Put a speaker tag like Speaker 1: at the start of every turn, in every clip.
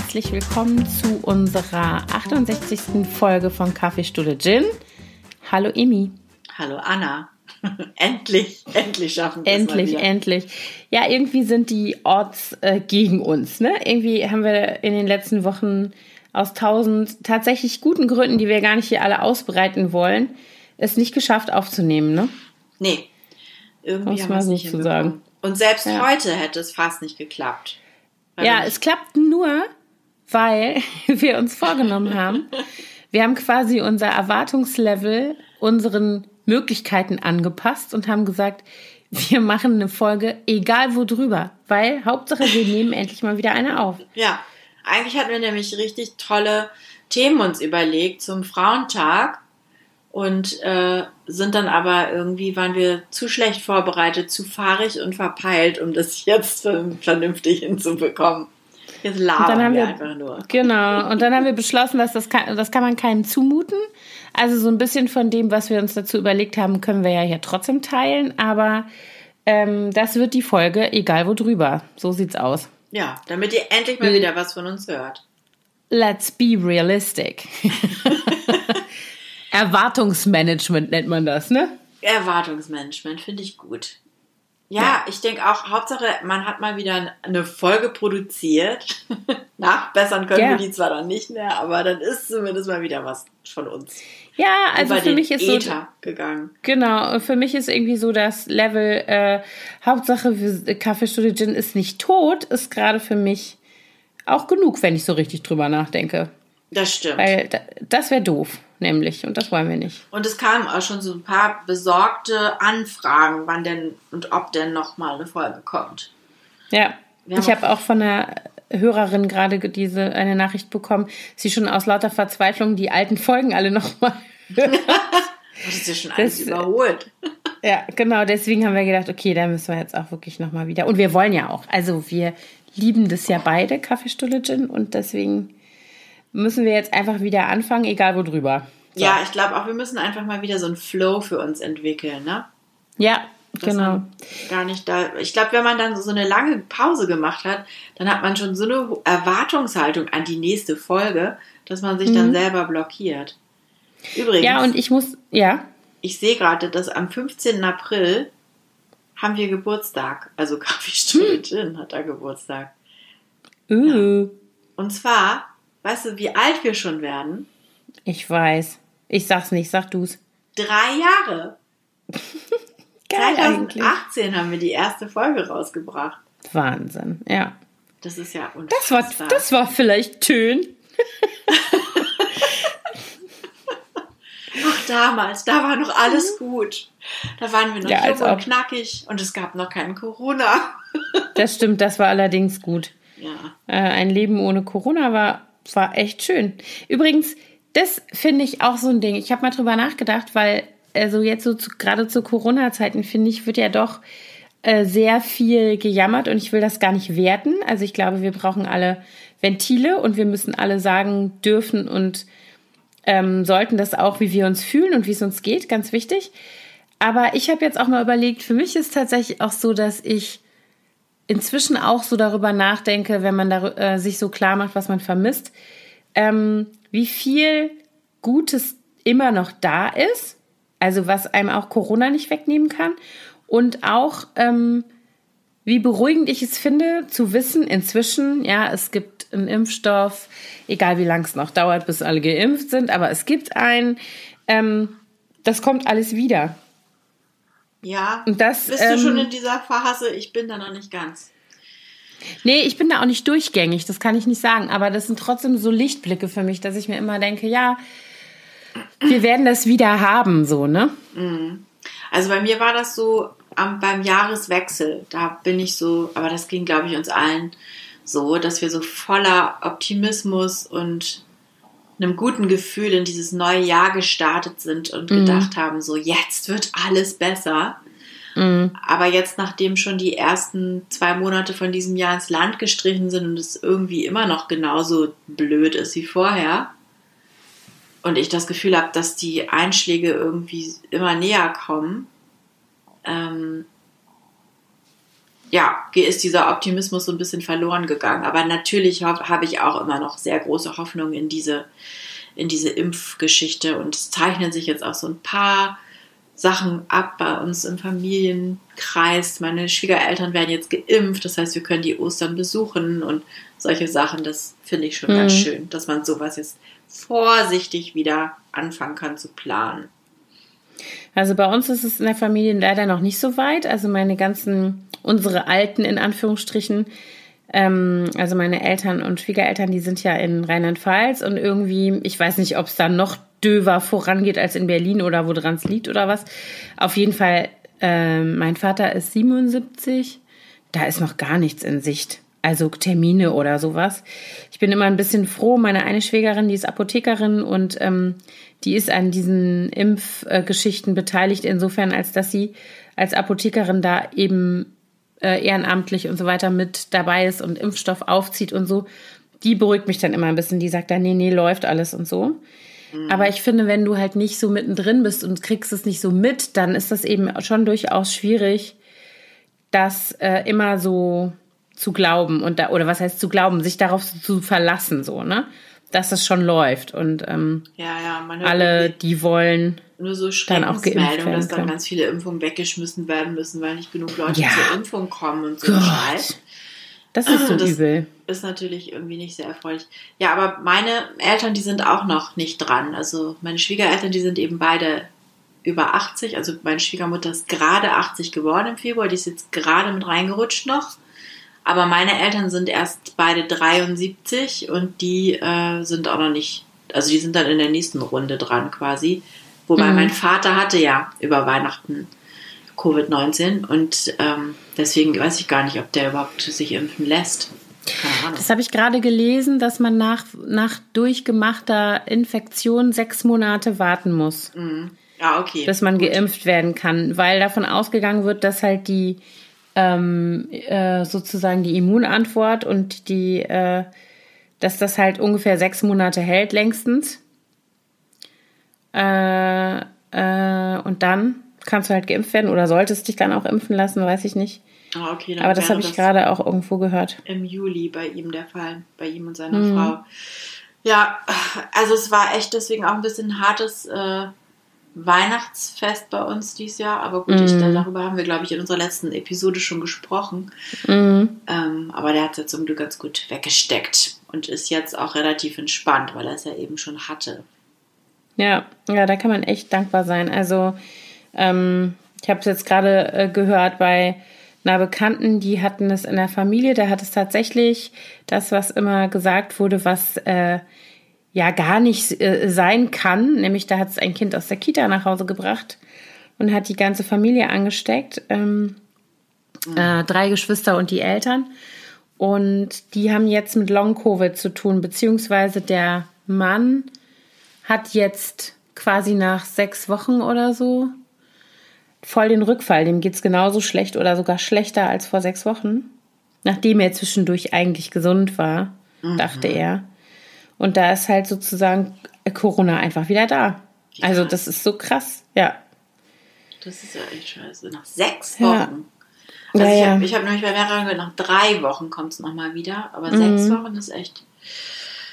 Speaker 1: herzlich willkommen zu unserer 68. Folge von Kaffeestunde Gin. Hallo Emi.
Speaker 2: Hallo Anna. endlich, endlich schaffen wir
Speaker 1: es Endlich, endlich. Ja, irgendwie sind die Orts äh, gegen uns. Ne? Irgendwie haben wir in den letzten Wochen aus tausend tatsächlich guten Gründen, die wir gar nicht hier alle ausbreiten wollen, es nicht geschafft aufzunehmen. Ne?
Speaker 2: Nee. Irgendwie haben wir es nicht zu sagen. Und selbst ja. heute hätte es fast nicht geklappt.
Speaker 1: Ja, es klappt nur, weil wir uns vorgenommen haben. Wir haben quasi unser Erwartungslevel unseren Möglichkeiten angepasst und haben gesagt, wir machen eine Folge, egal wo drüber, weil Hauptsache wir nehmen endlich mal wieder eine auf.
Speaker 2: Ja, eigentlich hatten wir nämlich richtig tolle Themen uns überlegt zum Frauentag und äh, sind dann aber irgendwie, waren wir zu schlecht vorbereitet, zu fahrig und verpeilt, um das jetzt vernünftig hinzubekommen. Jetzt labern wir, wir, einfach nur.
Speaker 1: Genau, und dann haben wir beschlossen, dass das kann, das kann man keinem zumuten. Also so ein bisschen von dem, was wir uns dazu überlegt haben, können wir ja hier trotzdem teilen, aber ähm, das wird die Folge, egal wo drüber. So sieht's aus.
Speaker 2: Ja, damit ihr endlich mal wieder was von uns hört.
Speaker 1: Let's be realistic. Erwartungsmanagement nennt man das, ne?
Speaker 2: Erwartungsmanagement finde ich gut. Ja, ja. ich denke auch, Hauptsache, man hat mal wieder eine Folge produziert. Nachbessern können ja. wir die zwar dann nicht mehr, aber dann ist zumindest mal wieder was von uns.
Speaker 1: Ja, also für mich ist
Speaker 2: Ether so gegangen.
Speaker 1: Genau, für mich ist irgendwie so das Level äh, Hauptsache Kaffeestunde Gin ist nicht tot, ist gerade für mich auch genug, wenn ich so richtig drüber nachdenke.
Speaker 2: Das stimmt.
Speaker 1: Weil das wäre doof, nämlich. Und das wollen wir nicht.
Speaker 2: Und es kamen auch schon so ein paar besorgte Anfragen, wann denn und ob denn nochmal eine Folge kommt.
Speaker 1: Ja. Ich habe auch von einer Hörerin gerade diese eine Nachricht bekommen, sie schon aus lauter Verzweiflung die alten Folgen alle nochmal
Speaker 2: das ist ja schon alles das, überholt.
Speaker 1: Ja, genau. Deswegen haben wir gedacht, okay, da müssen wir jetzt auch wirklich nochmal wieder. Und wir wollen ja auch. Also wir lieben das ja beide, Kaffeestulle Gin. Und deswegen müssen wir jetzt einfach wieder anfangen, egal wo drüber.
Speaker 2: So. Ja, ich glaube auch, wir müssen einfach mal wieder so einen Flow für uns entwickeln, ne?
Speaker 1: Ja, Dass genau.
Speaker 2: Gar nicht da. Ich glaube, wenn man dann so eine lange Pause gemacht hat, dann hat man schon so eine Erwartungshaltung an die nächste Folge, dass man sich mhm. dann selber blockiert.
Speaker 1: Übrigens. Ja, und ich muss, ja.
Speaker 2: Ich sehe gerade, dass am 15. April haben wir Geburtstag. Also Kaffeestunde Gin hat da Geburtstag.
Speaker 1: Uh. Ja.
Speaker 2: Und zwar Weißt du, wie alt wir schon werden?
Speaker 1: Ich weiß. Ich sag's nicht, sag du's.
Speaker 2: Drei Jahre. Geil 2018 eigentlich. haben wir die erste Folge rausgebracht.
Speaker 1: Wahnsinn, ja.
Speaker 2: Das ist ja
Speaker 1: unfassbar. Das war, das war vielleicht Tön.
Speaker 2: Ach, damals, da war noch alles gut. Da waren wir noch ja, jung und knackig und es gab noch keinen Corona.
Speaker 1: das stimmt, das war allerdings gut.
Speaker 2: Ja.
Speaker 1: Äh, ein Leben ohne Corona war war echt schön. Übrigens, das finde ich auch so ein Ding. Ich habe mal drüber nachgedacht, weil also jetzt so zu, gerade zu Corona-Zeiten finde ich, wird ja doch äh, sehr viel gejammert und ich will das gar nicht werten. Also ich glaube, wir brauchen alle Ventile und wir müssen alle sagen dürfen und ähm, sollten das auch, wie wir uns fühlen und wie es uns geht, ganz wichtig. Aber ich habe jetzt auch mal überlegt, für mich ist tatsächlich auch so, dass ich inzwischen auch so darüber nachdenke, wenn man da, äh, sich so klar macht, was man vermisst, ähm, wie viel Gutes immer noch da ist, also was einem auch Corona nicht wegnehmen kann und auch ähm, wie beruhigend ich es finde, zu wissen, inzwischen, ja, es gibt einen Impfstoff, egal wie lang es noch dauert, bis alle geimpft sind, aber es gibt einen, ähm, das kommt alles wieder.
Speaker 2: Ja. Und das, Bist ähm, du schon ähm, in dieser Phase? Ich bin da noch nicht ganz.
Speaker 1: Nee, ich bin da auch nicht durchgängig, das kann ich nicht sagen. Aber das sind trotzdem so Lichtblicke für mich, dass ich mir immer denke, ja, wir werden das wieder haben, so, ne?
Speaker 2: Mhm. Also bei mir war das so am, beim Jahreswechsel. Da bin ich so, aber das ging, glaube ich, uns allen so, dass wir so voller Optimismus und einem guten Gefühl in dieses neue Jahr gestartet sind und mhm. gedacht haben, so jetzt wird alles besser. Mhm. Aber jetzt, nachdem schon die ersten zwei Monate von diesem Jahr ins Land gestrichen sind und es irgendwie immer noch genauso blöd ist wie vorher, und ich das Gefühl habe, dass die Einschläge irgendwie immer näher kommen, ähm, ja, ist dieser Optimismus so ein bisschen verloren gegangen. Aber natürlich habe ich auch immer noch sehr große Hoffnung in diese, in diese Impfgeschichte. Und es zeichnen sich jetzt auch so ein paar Sachen ab bei uns im Familienkreis. Meine Schwiegereltern werden jetzt geimpft, das heißt, wir können die Ostern besuchen und solche Sachen. Das finde ich schon mhm. ganz schön, dass man sowas jetzt vorsichtig wieder anfangen kann zu planen.
Speaker 1: Also bei uns ist es in der Familie leider noch nicht so weit. Also meine ganzen, unsere Alten in Anführungsstrichen, ähm, also meine Eltern und Schwiegereltern, die sind ja in Rheinland-Pfalz und irgendwie, ich weiß nicht, ob es da noch döver vorangeht als in Berlin oder woran es liegt oder was. Auf jeden Fall, äh, mein Vater ist 77, da ist noch gar nichts in Sicht. Also Termine oder sowas. Ich bin immer ein bisschen froh. Meine eine Schwägerin, die ist Apothekerin und ähm, die ist an diesen Impfgeschichten beteiligt, insofern, als dass sie als Apothekerin da eben äh, ehrenamtlich und so weiter mit dabei ist und Impfstoff aufzieht und so. Die beruhigt mich dann immer ein bisschen. Die sagt dann, nee, nee, läuft alles und so. Mhm. Aber ich finde, wenn du halt nicht so mittendrin bist und kriegst es nicht so mit, dann ist das eben schon durchaus schwierig, das äh, immer so zu glauben und da, oder was heißt zu glauben, sich darauf zu verlassen, so, ne? Dass es schon läuft und ähm,
Speaker 2: ja, ja,
Speaker 1: alle, die wollen,
Speaker 2: nur so werden dass dann ganz viele Impfungen weggeschmissen werden müssen, weil nicht genug Leute ja. zur Impfung kommen und so Scheiß.
Speaker 1: Das ist so das übel.
Speaker 2: Ist natürlich irgendwie nicht sehr erfreulich. Ja, aber meine Eltern, die sind auch noch nicht dran. Also meine Schwiegereltern, die sind eben beide über 80. Also meine Schwiegermutter ist gerade 80 geworden im Februar. Die ist jetzt gerade mit reingerutscht noch. Aber meine Eltern sind erst beide 73 und die äh, sind auch noch nicht, also die sind dann in der nächsten Runde dran quasi. Wobei mhm. mein Vater hatte ja über Weihnachten Covid-19 und ähm, deswegen weiß ich gar nicht, ob der überhaupt sich impfen lässt.
Speaker 1: Das habe ich gerade gelesen, dass man nach, nach durchgemachter Infektion sechs Monate warten muss.
Speaker 2: Mhm. Ja, okay.
Speaker 1: Bis man Gut. geimpft werden kann, weil davon ausgegangen wird, dass halt die ähm, äh, sozusagen die Immunantwort und die, äh, dass das halt ungefähr sechs Monate hält, längstens. Äh, äh und dann kannst du halt geimpft werden oder solltest dich dann auch impfen lassen, weiß ich nicht.
Speaker 2: Ah, okay,
Speaker 1: Aber das habe ich gerade auch irgendwo gehört.
Speaker 2: Im Juli bei ihm der Fall, bei ihm und seiner mhm. Frau. Ja, also es war echt deswegen auch ein bisschen hartes äh, Weihnachtsfest bei uns dieses Jahr. Aber gut, mhm. ich, darüber haben wir, glaube ich, in unserer letzten Episode schon gesprochen. Mhm. Ähm, aber der hat es ja zum Glück ganz gut weggesteckt und ist jetzt auch relativ entspannt, weil er es ja eben schon hatte.
Speaker 1: Ja, ja, da kann man echt dankbar sein. Also ähm, ich habe es jetzt gerade äh, gehört bei einer Bekannten, die hatten es in der Familie, da hat es tatsächlich das, was immer gesagt wurde, was äh, ja gar nicht äh, sein kann, nämlich da hat es ein Kind aus der Kita nach Hause gebracht und hat die ganze Familie angesteckt, ähm, mhm. äh, drei Geschwister und die Eltern. Und die haben jetzt mit Long-Covid zu tun, beziehungsweise der Mann hat jetzt quasi nach sechs Wochen oder so voll den Rückfall. Dem geht es genauso schlecht oder sogar schlechter als vor sechs Wochen. Nachdem er zwischendurch eigentlich gesund war, mhm. dachte er. Und da ist halt sozusagen Corona einfach wieder da. Ja. Also das ist so krass, ja.
Speaker 2: Das ist ja echt scheiße. Nach sechs Wochen. Ja. Also ja, ich habe ja. hab nämlich bei mehreren gehört, nach drei Wochen kommt es nochmal wieder. Aber mhm. sechs Wochen ist echt.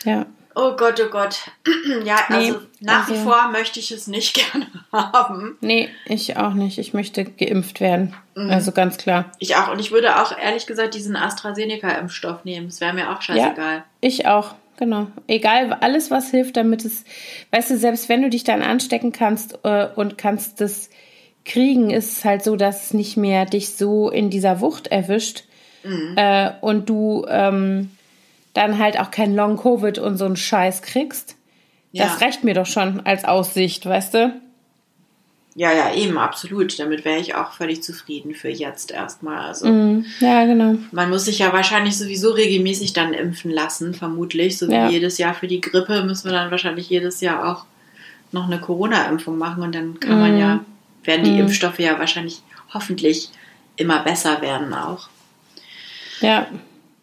Speaker 1: Ja.
Speaker 2: Oh Gott, oh Gott. ja, nee, also nach also, wie vor möchte ich es nicht gerne haben.
Speaker 1: Nee, ich auch nicht. Ich möchte geimpft werden. Mhm. Also ganz klar.
Speaker 2: Ich auch. Und ich würde auch ehrlich gesagt diesen AstraZeneca-Impfstoff nehmen. Es wäre mir auch scheißegal.
Speaker 1: Ja, ich auch. Genau. Egal, alles, was hilft, damit es, weißt du, selbst wenn du dich dann anstecken kannst äh, und kannst das kriegen, ist es halt so, dass es nicht mehr dich so in dieser Wucht erwischt mhm. äh, und du ähm, dann halt auch kein Long-Covid und so einen Scheiß kriegst. Ja. Das reicht mir doch schon als Aussicht, weißt du?
Speaker 2: Ja, ja, eben, absolut. Damit wäre ich auch völlig zufrieden für jetzt erstmal. Also,
Speaker 1: mm, ja, genau.
Speaker 2: Man muss sich ja wahrscheinlich sowieso regelmäßig dann impfen lassen, vermutlich. So wie ja. jedes Jahr für die Grippe müssen wir dann wahrscheinlich jedes Jahr auch noch eine Corona-Impfung machen und dann kann mm. man ja, werden die mm. Impfstoffe ja wahrscheinlich hoffentlich immer besser werden auch.
Speaker 1: Ja.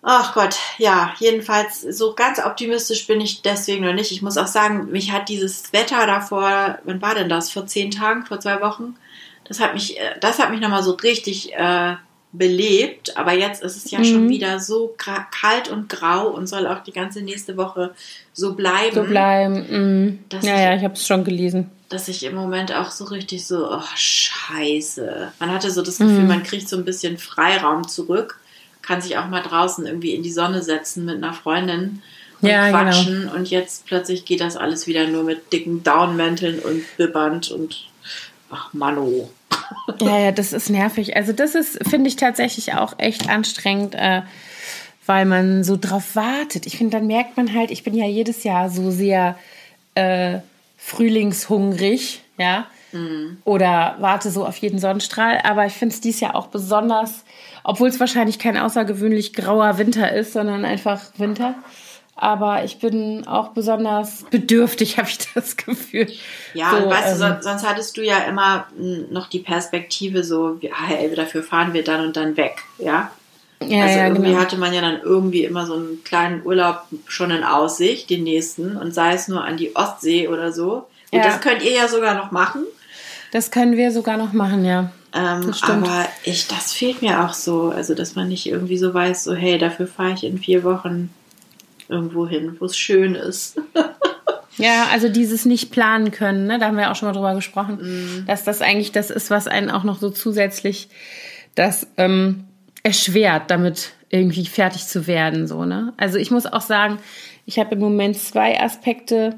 Speaker 2: Ach Gott, ja, jedenfalls so ganz optimistisch bin ich deswegen noch nicht. Ich muss auch sagen, mich hat dieses Wetter davor, wann war denn das? Vor zehn Tagen, vor zwei Wochen? Das hat mich, äh, das hat mich nochmal so richtig äh, belebt, aber jetzt ist es ja mhm. schon wieder so kalt und grau und soll auch die ganze nächste Woche so bleiben.
Speaker 1: So bleiben. Mhm. Ja, ich, ja, ich habe es schon gelesen.
Speaker 2: Dass ich im Moment auch so richtig so, oh Scheiße. Man hatte so das Gefühl, mhm. man kriegt so ein bisschen Freiraum zurück, kann sich auch mal draußen irgendwie in die Sonne setzen mit einer Freundin und ja, genau. quatschen genau. und jetzt plötzlich geht das alles wieder nur mit dicken Downmänteln und Biband und ach Mano.
Speaker 1: Ja, ja, das ist nervig. Also das ist, finde ich tatsächlich auch echt anstrengend, äh, weil man so drauf wartet. Ich finde, dann merkt man halt, ich bin ja jedes Jahr so sehr äh, frühlingshungrig, ja, mhm. oder warte so auf jeden Sonnenstrahl. Aber ich finde es dieses Jahr auch besonders, obwohl es wahrscheinlich kein außergewöhnlich grauer Winter ist, sondern einfach Winter aber ich bin auch besonders bedürftig, habe ich das Gefühl.
Speaker 2: Ja, so, weißt ähm, du, sonst hattest du ja immer noch die Perspektive so, hey, dafür fahren wir dann und dann weg, ja? Ja, also ja, irgendwie genau. hatte man ja dann irgendwie immer so einen kleinen Urlaub schon in Aussicht, den nächsten, und sei es nur an die Ostsee oder so. Und ja. das könnt ihr ja sogar noch machen.
Speaker 1: Das können wir sogar noch machen, ja.
Speaker 2: Ähm, aber ich, das fehlt mir auch so, also dass man nicht irgendwie so weiß, so hey, dafür fahre ich in vier Wochen irgendwo hin, wo es schön ist.
Speaker 1: Ja, also dieses nicht planen können, ne? da haben wir auch schon mal drüber gesprochen, mm. dass das eigentlich das ist, was einen auch noch so zusätzlich das ähm, erschwert, damit irgendwie fertig zu werden. So, ne? Also ich muss auch sagen, ich habe im Moment zwei Aspekte,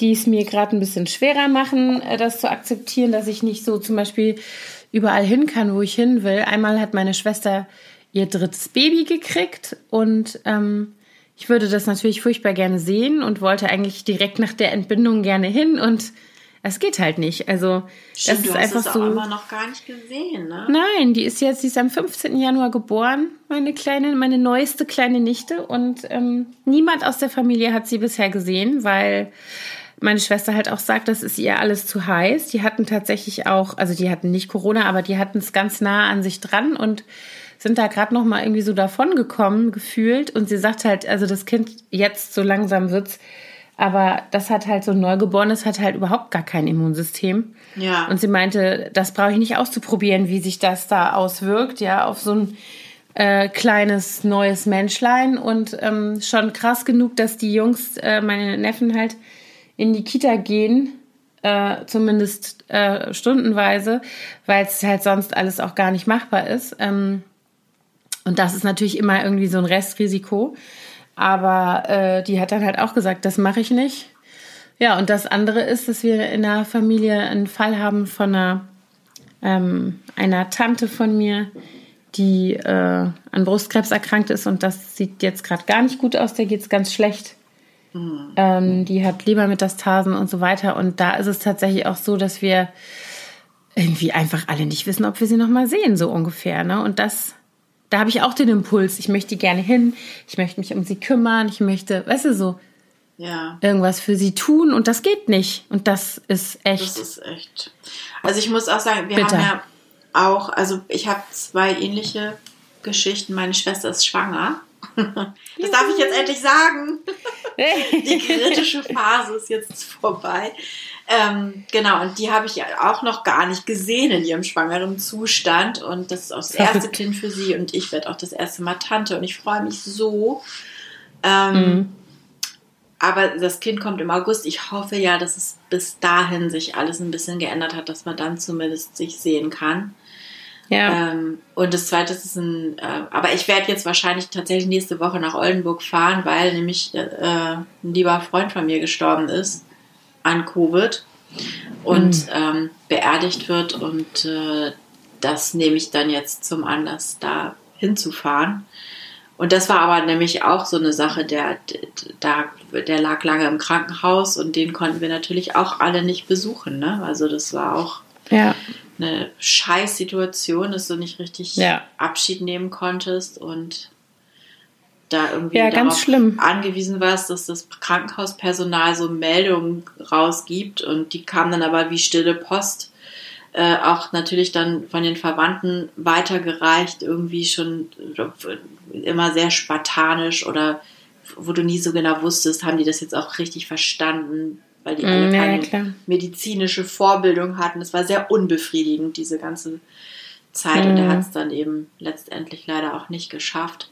Speaker 1: die es mir gerade ein bisschen schwerer machen, äh, das zu akzeptieren, dass ich nicht so zum Beispiel überall hin kann, wo ich hin will. Einmal hat meine Schwester ihr drittes Baby gekriegt und ähm, ich würde das natürlich furchtbar gerne sehen und wollte eigentlich direkt nach der Entbindung gerne hin und es geht halt nicht. Also
Speaker 2: Stimmt, das ist du hast einfach es so. immer noch gar nicht gesehen, ne?
Speaker 1: Nein, die ist jetzt, die ist am 15. Januar geboren, meine kleine, meine neueste kleine Nichte und ähm, niemand aus der Familie hat sie bisher gesehen, weil meine Schwester halt auch sagt, das ist ihr alles zu heiß. Die hatten tatsächlich auch, also die hatten nicht Corona, aber die hatten es ganz nah an sich dran und sind da gerade noch mal irgendwie so davon gekommen gefühlt und sie sagt halt, also das Kind jetzt so langsam wird's, aber das hat halt so ein Neugeborenes hat halt überhaupt gar kein Immunsystem. Ja. Und sie meinte, das brauche ich nicht auszuprobieren, wie sich das da auswirkt, ja, auf so ein äh, kleines neues Menschlein und ähm, schon krass genug, dass die Jungs, äh, meine Neffen halt in die Kita gehen, äh, zumindest äh, stundenweise, weil es halt sonst alles auch gar nicht machbar ist. Ähm, und das ist natürlich immer irgendwie so ein Restrisiko. Aber äh, die hat dann halt auch gesagt, das mache ich nicht. Ja, und das andere ist, dass wir in der Familie einen Fall haben von einer, ähm, einer Tante von mir, die äh, an Brustkrebs erkrankt ist und das sieht jetzt gerade gar nicht gut aus, der geht es ganz schlecht. Mhm. Ähm, die hat Lebermetastasen und so weiter. Und da ist es tatsächlich auch so, dass wir irgendwie einfach alle nicht wissen, ob wir sie nochmal sehen, so ungefähr. Ne? Und das da habe ich auch den Impuls, ich möchte gerne hin, ich möchte mich um sie kümmern, ich möchte, weißt du, so ja. irgendwas für sie tun und das geht nicht. Und das ist echt.
Speaker 2: Das ist echt. Also ich muss auch sagen, wir bitter. haben ja auch, also ich habe zwei ähnliche Geschichten. Meine Schwester ist schwanger. Das darf ich jetzt endlich sagen. Die kritische Phase ist jetzt vorbei. Ähm, genau, und die habe ich auch noch gar nicht gesehen in ihrem schwangeren Zustand. Und das ist auch das erste Kind für sie. Und ich werde auch das erste Mal Tante. Und ich freue mich so. Ähm, mhm. Aber das Kind kommt im August. Ich hoffe ja, dass es bis dahin sich alles ein bisschen geändert hat, dass man dann zumindest sich sehen kann. Ja. Ähm, und das zweite ist ein, äh, aber ich werde jetzt wahrscheinlich tatsächlich nächste Woche nach Oldenburg fahren, weil nämlich äh, ein lieber Freund von mir gestorben ist an Covid und mhm. ähm, beerdigt wird. Und äh, das nehme ich dann jetzt zum Anlass, da hinzufahren. Und das war aber nämlich auch so eine Sache, der, der, der lag lange im Krankenhaus und den konnten wir natürlich auch alle nicht besuchen. Ne? Also das war auch ja. Eine Scheißsituation, dass du nicht richtig ja. Abschied nehmen konntest und da irgendwie ja, darauf schlimm. angewiesen warst, dass das Krankenhauspersonal so Meldungen rausgibt und die kamen dann aber wie stille Post äh, auch natürlich dann von den Verwandten weitergereicht, irgendwie schon immer sehr spartanisch oder wo du nie so genau wusstest, haben die das jetzt auch richtig verstanden, weil die alle mm, keine ja, medizinische Vorbildung hatten. Es war sehr unbefriedigend, diese ganze Zeit mhm. und er hat es dann eben letztendlich leider auch nicht geschafft.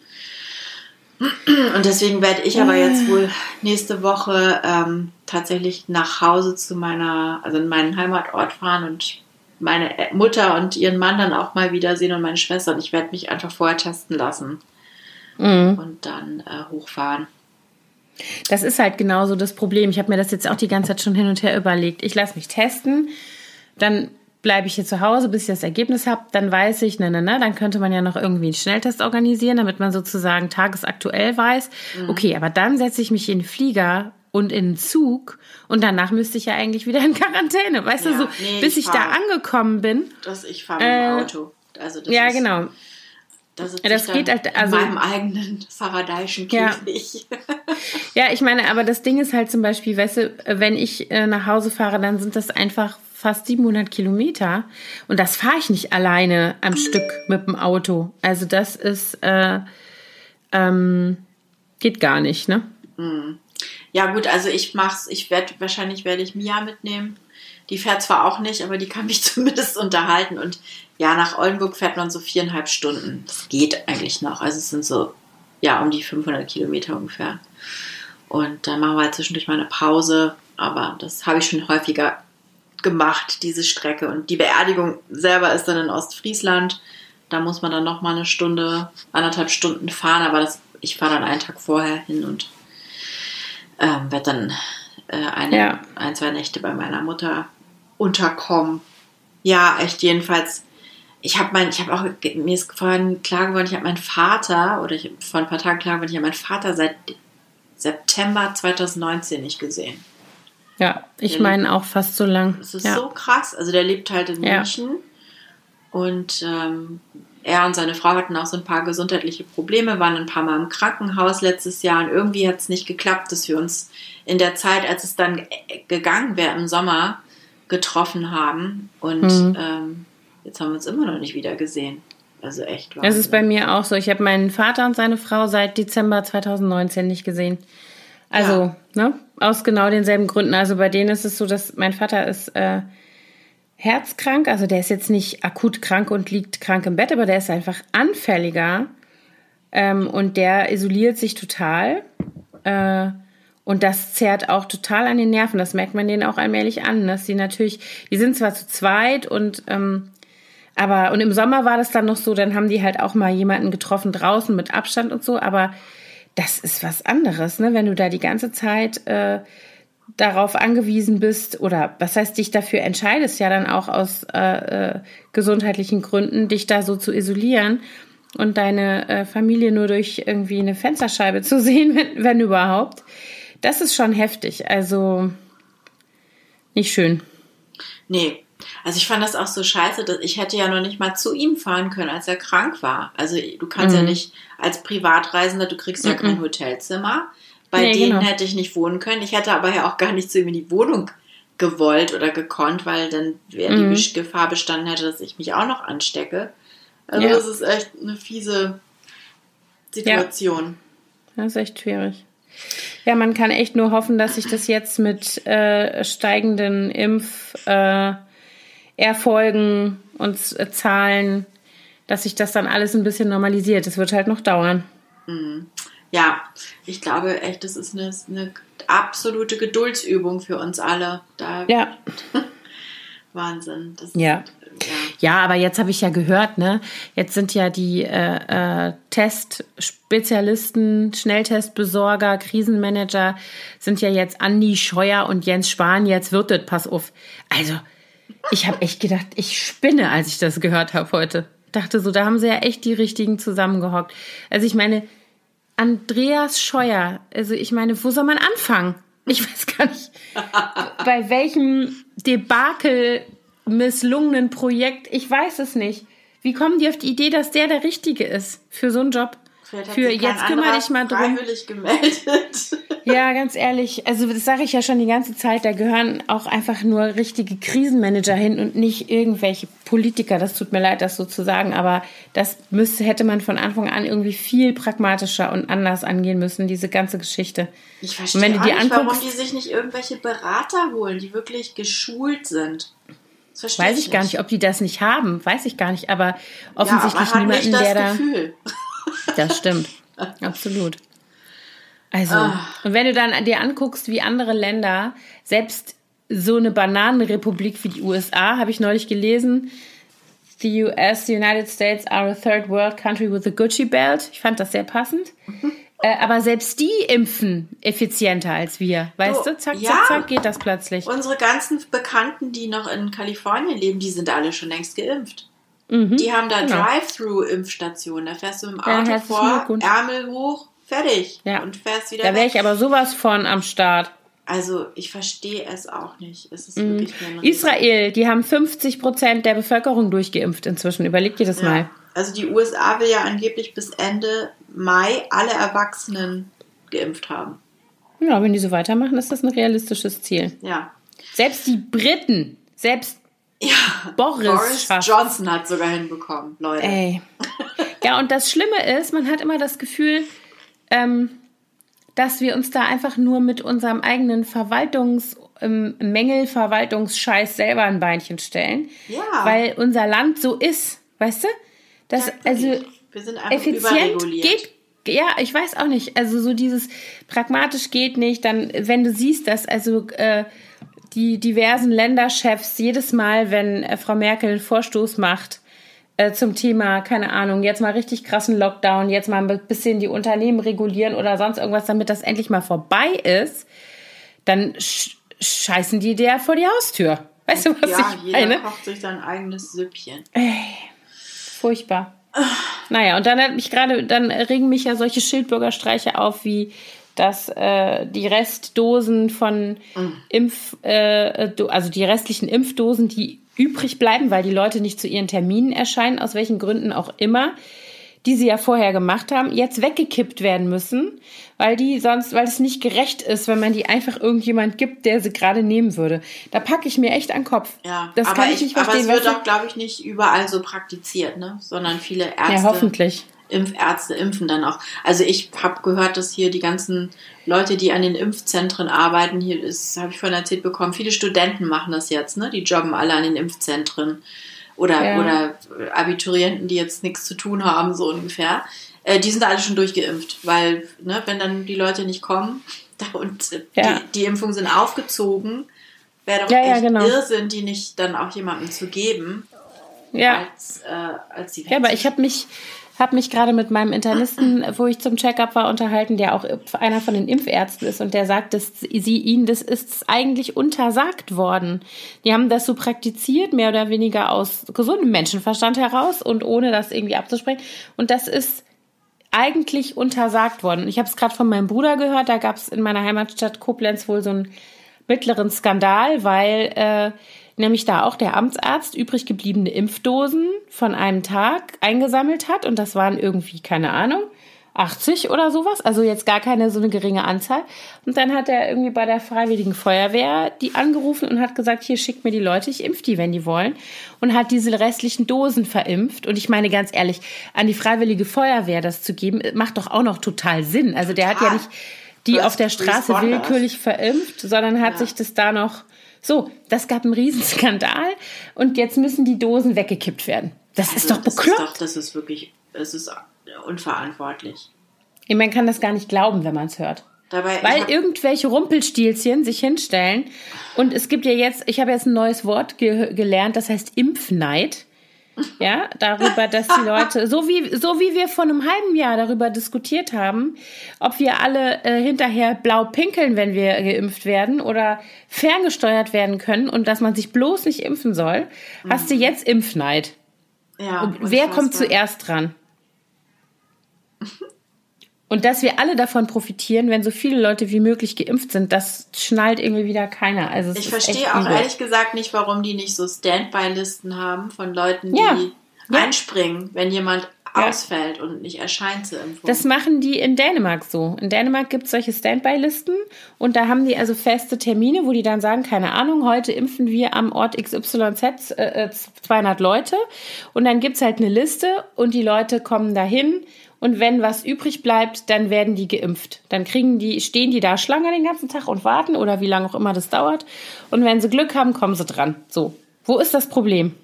Speaker 2: Und deswegen werde ich aber jetzt wohl nächste Woche ähm, tatsächlich nach Hause zu meiner, also in meinen Heimatort fahren und meine Mutter und ihren Mann dann auch mal wiedersehen und meine Schwester. Und ich werde mich einfach vorher testen lassen mhm. und dann äh, hochfahren.
Speaker 1: Das ist halt genauso das Problem. Ich habe mir das jetzt auch die ganze Zeit schon hin und her überlegt. Ich lasse mich testen, dann bleibe ich hier zu Hause, bis ich das Ergebnis habe, dann weiß ich, na, na, na, dann könnte man ja noch irgendwie einen Schnelltest organisieren, damit man sozusagen tagesaktuell weiß. Mhm. Okay, aber dann setze ich mich in den Flieger und in den Zug und danach müsste ich ja eigentlich wieder in Quarantäne, weißt ja, du, so, nee, bis ich, ich da angekommen bin.
Speaker 2: Das, ich fahre mit dem äh, Auto. Also das
Speaker 1: ja, ist, genau.
Speaker 2: Das, das geht halt, also in meinem eigenen Faradayschen Käfig.
Speaker 1: Ja. ja, ich meine, aber das Ding ist halt zum Beispiel, weißt du, wenn ich äh, nach Hause fahre, dann sind das einfach fast 700 Kilometer und das fahre ich nicht alleine am Stück mit dem Auto. Also das ist äh, ähm, geht gar nicht, ne?
Speaker 2: Hm. Ja gut, also ich mach's. Ich werde wahrscheinlich werde ich Mia mitnehmen. Die fährt zwar auch nicht, aber die kann mich zumindest unterhalten. Und ja, nach Oldenburg fährt man so viereinhalb Stunden. Das geht eigentlich noch. Also es sind so ja um die 500 Kilometer ungefähr. Und dann machen wir halt zwischendurch mal eine Pause. Aber das habe ich schon häufiger gemacht, diese Strecke. Und die Beerdigung selber ist dann in Ostfriesland. Da muss man dann noch mal eine Stunde, anderthalb Stunden fahren. Aber das, ich fahre dann einen Tag vorher hin und ähm, werde dann äh, eine, ja. ein, zwei Nächte bei meiner Mutter unterkommen. Ja, echt jedenfalls. Ich habe mein, ich habe auch, mir ist vorhin klar geworden, ich habe meinen Vater, oder ich habe vor ein paar Tagen klar geworden, ich habe meinen Vater seit September 2019 nicht gesehen.
Speaker 1: Ja, ich meine auch fast so lang.
Speaker 2: Das ist
Speaker 1: ja.
Speaker 2: so krass. Also der lebt halt in München ja. und ähm, er und seine Frau hatten auch so ein paar gesundheitliche Probleme, waren ein paar Mal im Krankenhaus letztes Jahr und irgendwie hat es nicht geklappt, dass wir uns in der Zeit, als es dann gegangen wäre im Sommer, getroffen haben. Und mhm. ähm, jetzt haben wir uns immer noch nicht wieder gesehen. Also echt.
Speaker 1: Wahnsinn. Das ist bei mir auch so. Ich habe meinen Vater und seine Frau seit Dezember 2019 nicht gesehen. Also, ja. ne? Aus genau denselben Gründen. Also bei denen ist es so, dass mein Vater ist äh, herzkrank. Also der ist jetzt nicht akut krank und liegt krank im Bett, aber der ist einfach anfälliger. Ähm, und der isoliert sich total. Äh, und das zerrt auch total an den Nerven. Das merkt man denen auch allmählich an, dass sie natürlich, die sind zwar zu zweit und ähm, aber und im Sommer war das dann noch so, dann haben die halt auch mal jemanden getroffen draußen mit Abstand und so, aber das ist was anderes, ne? Wenn du da die ganze Zeit äh, darauf angewiesen bist oder was heißt dich dafür entscheidest, ja dann auch aus äh, äh, gesundheitlichen Gründen, dich da so zu isolieren und deine äh, Familie nur durch irgendwie eine Fensterscheibe zu sehen, wenn, wenn überhaupt. Das ist schon heftig. Also nicht schön.
Speaker 2: Nee, also ich fand das auch so scheiße, dass ich hätte ja noch nicht mal zu ihm fahren können, als er krank war. Also du kannst mhm. ja nicht als Privatreisender, du kriegst ja mhm. kein Hotelzimmer. Bei nee, denen genau. hätte ich nicht wohnen können. Ich hätte aber ja auch gar nicht zu ihm in die Wohnung gewollt oder gekonnt, weil dann wäre mhm. die Gefahr bestanden hätte, dass ich mich auch noch anstecke. Also ja. das ist echt eine fiese Situation.
Speaker 1: Ja. Das ist echt schwierig. Ja, man kann echt nur hoffen, dass sich das jetzt mit äh, steigenden Impf äh, Erfolgen und äh, Zahlen, dass sich das dann alles ein bisschen normalisiert. Das wird halt noch dauern.
Speaker 2: Mhm. Ja, ich glaube echt, das ist eine, eine absolute Geduldsübung für uns alle. Da
Speaker 1: ja.
Speaker 2: Wahnsinn.
Speaker 1: Das ja. ja. ja. aber jetzt habe ich ja gehört, ne? Jetzt sind ja die äh, äh, Testspezialisten, Schnelltestbesorger, Krisenmanager sind ja jetzt Andi Scheuer und Jens Spahn. Jetzt wird das, pass auf. Also ich habe echt gedacht, ich spinne, als ich das gehört habe heute. Dachte so, da haben sie ja echt die richtigen zusammengehockt. Also ich meine, Andreas Scheuer, also ich meine, wo soll man anfangen? Ich weiß gar nicht, bei welchem Debakel misslungenen Projekt, ich weiß es nicht. Wie kommen die auf die Idee, dass der der Richtige ist für so einen Job? Für jetzt kümmere dich mal drum.
Speaker 2: Freiwillig gemeldet.
Speaker 1: Ja, ganz ehrlich, also das sage ich ja schon die ganze Zeit, da gehören auch einfach nur richtige Krisenmanager hin und nicht irgendwelche Politiker. Das tut mir leid, das so zu sagen, aber das müsste, hätte man von Anfang an irgendwie viel pragmatischer und anders angehen müssen, diese ganze Geschichte.
Speaker 2: Ich verstehe und wenn du dir nicht, anguckst, warum die sich nicht irgendwelche Berater holen, die wirklich geschult sind.
Speaker 1: Das Weiß ich, ich gar nicht, ob die das nicht haben. Weiß ich gar nicht. Aber offensichtlich ja, niemanden, der da. Das stimmt. Absolut. Also, ah. und wenn du dann dir anguckst, wie andere Länder, selbst so eine Bananenrepublik wie die USA, habe ich neulich gelesen, the US, the United States are a third world country with a Gucci belt. Ich fand das sehr passend. Mhm. Äh, aber selbst die impfen effizienter als wir. Weißt du, du? zack, ja, zack, zack, geht das plötzlich.
Speaker 2: Unsere ganzen Bekannten, die noch in Kalifornien leben, die sind alle schon längst geimpft. Mhm, die haben da genau. Drive-Thru-Impfstationen. Da fährst du im Auto ja, vor, Ärmel hoch, fertig.
Speaker 1: Ja. Und fährst wieder Da wäre ich aber sowas von am Start.
Speaker 2: Also ich verstehe es auch nicht. Es ist
Speaker 1: mhm. wirklich Israel, die haben 50 Prozent der Bevölkerung durchgeimpft inzwischen. Überleg dir das ja. mal.
Speaker 2: Also die USA will ja angeblich bis Ende Mai alle Erwachsenen geimpft haben.
Speaker 1: Ja, wenn die so weitermachen, ist das ein realistisches Ziel.
Speaker 2: Ja.
Speaker 1: Selbst die Briten, selbst
Speaker 2: ja, Boris, Boris Johnson hat sogar hinbekommen, Leute.
Speaker 1: Ey. Ja, und das Schlimme ist, man hat immer das Gefühl, ähm, dass wir uns da einfach nur mit unserem eigenen Verwaltungs- ähm, Mängelverwaltungsscheiß selber ein Beinchen stellen.
Speaker 2: Ja.
Speaker 1: Weil unser Land so ist, weißt du? Das, ja, also wir sind einfach effizient geht ja, ich weiß auch nicht. Also so dieses pragmatisch geht nicht. Dann, wenn du siehst, dass also äh, die diversen Länderchefs jedes Mal, wenn äh, Frau Merkel einen Vorstoß macht äh, zum Thema, keine Ahnung, jetzt mal richtig krassen Lockdown, jetzt mal ein bisschen die Unternehmen regulieren oder sonst irgendwas, damit das endlich mal vorbei ist, dann sch scheißen die der vor die Haustür. Weißt du, was ja, ich meine?
Speaker 2: jeder kocht sich sein eigenes Süppchen.
Speaker 1: Ey, furchtbar. Naja, und dann hat mich gerade, dann regen mich ja solche Schildbürgerstreiche auf, wie dass äh, die Restdosen von mhm. Impf, äh, also die restlichen Impfdosen, die übrig bleiben, weil die Leute nicht zu ihren Terminen erscheinen, aus welchen Gründen auch immer, die sie ja vorher gemacht haben, jetzt weggekippt werden müssen, weil die sonst, weil es nicht gerecht ist, wenn man die einfach irgendjemand gibt, der sie gerade nehmen würde. Da packe ich mir echt an den Kopf.
Speaker 2: Ja, das aber kann ich, ich nicht verstehen. Aber es wird auch, glaube ich, nicht überall so praktiziert, ne? Sondern viele Ärzte.
Speaker 1: Ja, hoffentlich.
Speaker 2: Impfärzte impfen dann auch. Also ich habe gehört, dass hier die ganzen Leute, die an den Impfzentren arbeiten, hier ist, habe ich vorhin erzählt bekommen, viele Studenten machen das jetzt, ne? Die jobben alle an den Impfzentren oder, ja. oder Abiturienten, die jetzt nichts zu tun haben, so ungefähr. Äh, die sind alle schon durchgeimpft, weil, ne, wenn dann die Leute nicht kommen und ja. die, die Impfungen sind aufgezogen, wäre doch ja, echt genau. Irrsinn, die nicht dann auch jemandem zu geben.
Speaker 1: Ja. Als, äh, als die ja, aber ich habe mich, habe mich gerade mit meinem Internisten, wo ich zum Checkup war, unterhalten, der auch einer von den Impfärzten ist und der sagt, dass sie ihnen das ist eigentlich untersagt worden. Die haben das so praktiziert, mehr oder weniger aus gesundem Menschenverstand heraus und ohne das irgendwie abzusprechen. Und das ist eigentlich untersagt worden. Ich habe es gerade von meinem Bruder gehört, da gab es in meiner Heimatstadt Koblenz wohl so einen mittleren Skandal, weil äh, nämlich da auch der Amtsarzt übrig gebliebene Impfdosen von einem Tag eingesammelt hat und das waren irgendwie, keine Ahnung, 80 oder sowas, also jetzt gar keine so eine geringe Anzahl. Und dann hat er irgendwie bei der Freiwilligen Feuerwehr die angerufen und hat gesagt, hier schickt mir die Leute, ich impf die, wenn die wollen. Und hat diese restlichen Dosen verimpft. Und ich meine ganz ehrlich, an die Freiwillige Feuerwehr das zu geben, macht doch auch noch total Sinn. Also der hat ja nicht die auf der Straße willkürlich verimpft, sondern hat ja. sich das da noch so, das gab einen Riesenskandal und jetzt müssen die Dosen weggekippt werden. Das also, ist doch bekloppt. Das ist, doch,
Speaker 2: das ist wirklich, es ist unverantwortlich.
Speaker 1: Man kann das gar nicht glauben, wenn man es hört. Dabei, Weil irgendwelche Rumpelstilzchen sich hinstellen. Und es gibt ja jetzt, ich habe jetzt ein neues Wort ge gelernt, das heißt Impfneid. Ja, darüber, dass die Leute, so wie, so wie wir vor einem halben Jahr darüber diskutiert haben, ob wir alle äh, hinterher blau pinkeln, wenn wir geimpft werden oder ferngesteuert werden können und dass man sich bloß nicht impfen soll, mhm. hast du mhm. jetzt Impfneid. Ja, und wer kommt zuerst dran? Und dass wir alle davon profitieren, wenn so viele Leute wie möglich geimpft sind, das schnallt irgendwie wieder keiner. Also
Speaker 2: ich verstehe auch übel. ehrlich gesagt nicht, warum die nicht so Standby-Listen haben von Leuten, die ja. Ja. einspringen, wenn jemand ja. ausfällt und nicht erscheint zur Impfung.
Speaker 1: Das machen die in Dänemark so. In Dänemark gibt es solche Standby-Listen und da haben die also feste Termine, wo die dann sagen, keine Ahnung, heute impfen wir am Ort XYZ äh, 200 Leute und dann gibt es halt eine Liste und die Leute kommen dahin und wenn was übrig bleibt, dann werden die geimpft. Dann kriegen die, stehen die da Schlange den ganzen Tag und warten oder wie lange auch immer das dauert. Und wenn sie Glück haben, kommen sie dran. So. Wo ist das Problem?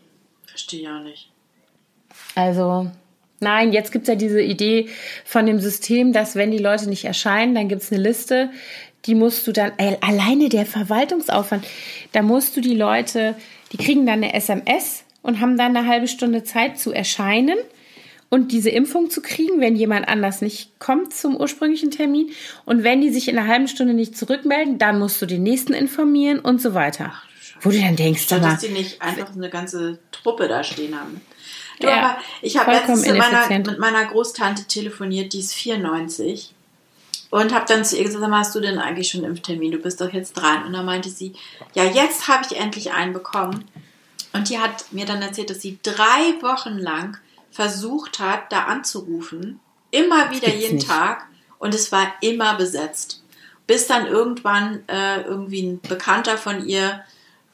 Speaker 2: Verstehe ich auch nicht.
Speaker 1: Also, nein, jetzt gibt es ja diese Idee von dem System, dass wenn die Leute nicht erscheinen, dann gibt es eine Liste, die musst du dann, äh, alleine der Verwaltungsaufwand, da musst du die Leute, die kriegen dann eine SMS und haben dann eine halbe Stunde Zeit zu erscheinen und diese Impfung zu kriegen, wenn jemand anders nicht kommt zum ursprünglichen Termin. Und wenn die sich in einer halben Stunde nicht zurückmelden, dann musst du den nächsten informieren und so weiter. Wo du dann denkst,
Speaker 2: Statt, dass die nicht einfach eine ganze Truppe da stehen haben. Du, ja, aber ich habe letztens mit meiner, mit meiner Großtante telefoniert, die ist 94. Und habe dann zu ihr gesagt, hast du denn eigentlich schon einen Impftermin? Du bist doch jetzt dran. Und dann meinte sie, ja, jetzt habe ich endlich einen bekommen. Und die hat mir dann erzählt, dass sie drei Wochen lang versucht hat, da anzurufen. Immer wieder jeden nicht. Tag. Und es war immer besetzt. Bis dann irgendwann äh, irgendwie ein Bekannter von ihr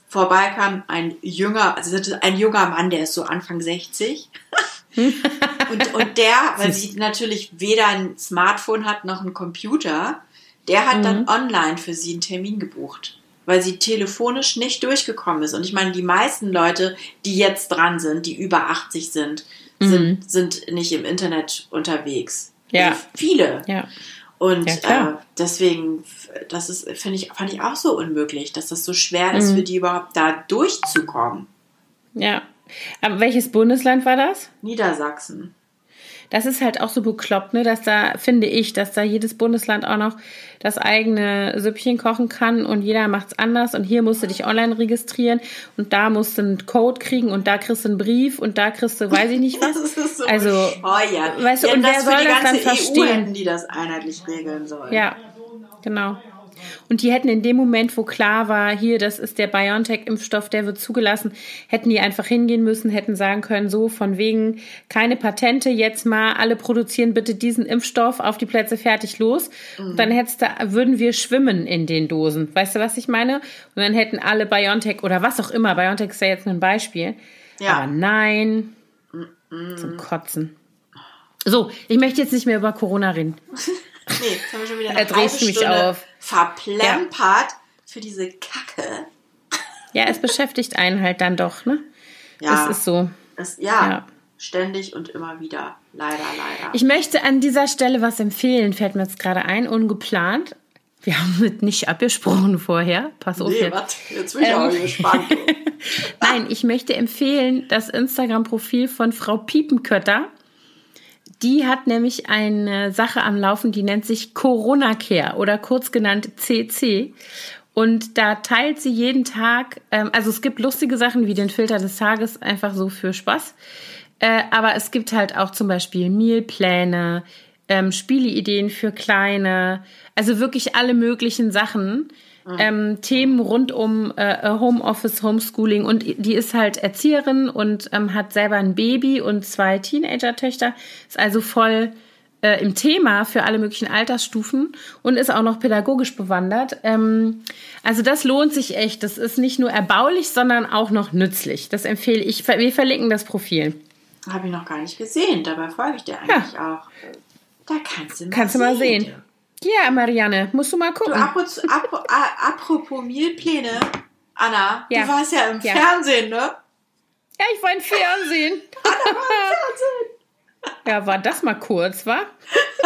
Speaker 2: vorbeikam, ein jünger, also ein junger Mann, der ist so Anfang 60. und, und der, weil sie natürlich weder ein Smartphone hat noch einen Computer, der hat mhm. dann online für sie einen Termin gebucht, weil sie telefonisch nicht durchgekommen ist. Und ich meine, die meisten Leute, die jetzt dran sind, die über 80 sind, sind, mhm. sind nicht im Internet unterwegs.
Speaker 1: Ja. Also
Speaker 2: viele.
Speaker 1: Ja.
Speaker 2: Und ja, äh, deswegen, das ist, finde ich, fand ich auch so unmöglich, dass das so schwer ist, mhm. für die überhaupt da durchzukommen.
Speaker 1: Ja. Aber welches Bundesland war das?
Speaker 2: Niedersachsen
Speaker 1: das ist halt auch so bekloppt, ne, dass da, finde ich, dass da jedes Bundesland auch noch das eigene Süppchen kochen kann und jeder macht's anders und hier musst du dich online registrieren und da musst du einen Code kriegen und da kriegst du einen Brief und da kriegst du, weiß ich nicht was.
Speaker 2: das ist so
Speaker 1: also,
Speaker 2: bescheuert.
Speaker 1: weißt du, ja, und wer soll das dann verstehen? EU
Speaker 2: hätten die das einheitlich regeln sollen.
Speaker 1: Ja, genau. Und die hätten in dem Moment, wo klar war, hier, das ist der BioNTech-Impfstoff, der wird zugelassen, hätten die einfach hingehen müssen, hätten sagen können, so von wegen keine Patente, jetzt mal alle produzieren bitte diesen Impfstoff auf die Plätze fertig los. Mhm. Und dann hättest du, würden wir schwimmen in den Dosen. Weißt du, was ich meine? Und dann hätten alle BioNTech oder was auch immer, BioNTech ist ja jetzt nur ein Beispiel. Ja. Aber nein, mhm. zum Kotzen. So, ich möchte jetzt nicht mehr über Corona reden.
Speaker 2: Nee, jetzt haben wir schon wieder eine halbe Stunde auf. Verplempert ja. für diese Kacke.
Speaker 1: Ja, es beschäftigt einen halt dann doch, ne? Ja. Das ist so.
Speaker 2: Es, ja, ja, ständig und immer wieder. Leider, leider.
Speaker 1: Ich möchte an dieser Stelle was empfehlen, fällt mir jetzt gerade ein, ungeplant. Wir haben mit nicht abgesprochen vorher. Pass auf nee,
Speaker 2: jetzt. Was? Jetzt bin ich ähm, auch gespannt.
Speaker 1: Nein, ich möchte empfehlen das Instagram-Profil von Frau Piepenkötter. Die hat nämlich eine Sache am Laufen, die nennt sich Corona Care oder kurz genannt CC. Und da teilt sie jeden Tag, ähm, also es gibt lustige Sachen wie den Filter des Tages, einfach so für Spaß. Äh, aber es gibt halt auch zum Beispiel Mealpläne, ähm, Spieleideen für Kleine, also wirklich alle möglichen Sachen. Ähm, Themen rund um äh, Homeoffice, Homeschooling und die ist halt Erzieherin und ähm, hat selber ein Baby und zwei Teenager-Töchter, ist also voll äh, im Thema für alle möglichen Altersstufen und ist auch noch pädagogisch bewandert. Ähm, also das lohnt sich echt. Das ist nicht nur erbaulich, sondern auch noch nützlich. Das empfehle ich. Wir verlinken das Profil.
Speaker 2: Habe ich noch gar nicht gesehen. Dabei folge ich dir eigentlich ja. auch. Da kannst du mal
Speaker 1: kannst sehen. Du mal sehen. Ja, Marianne, musst du mal gucken. Du,
Speaker 2: apropos, apropos Mealpläne, Anna, ja. du warst ja im ja. Fernsehen, ne?
Speaker 1: Ja, ich war im Fernsehen.
Speaker 2: Anna war im Fernsehen.
Speaker 1: Ja, war das mal kurz, wa?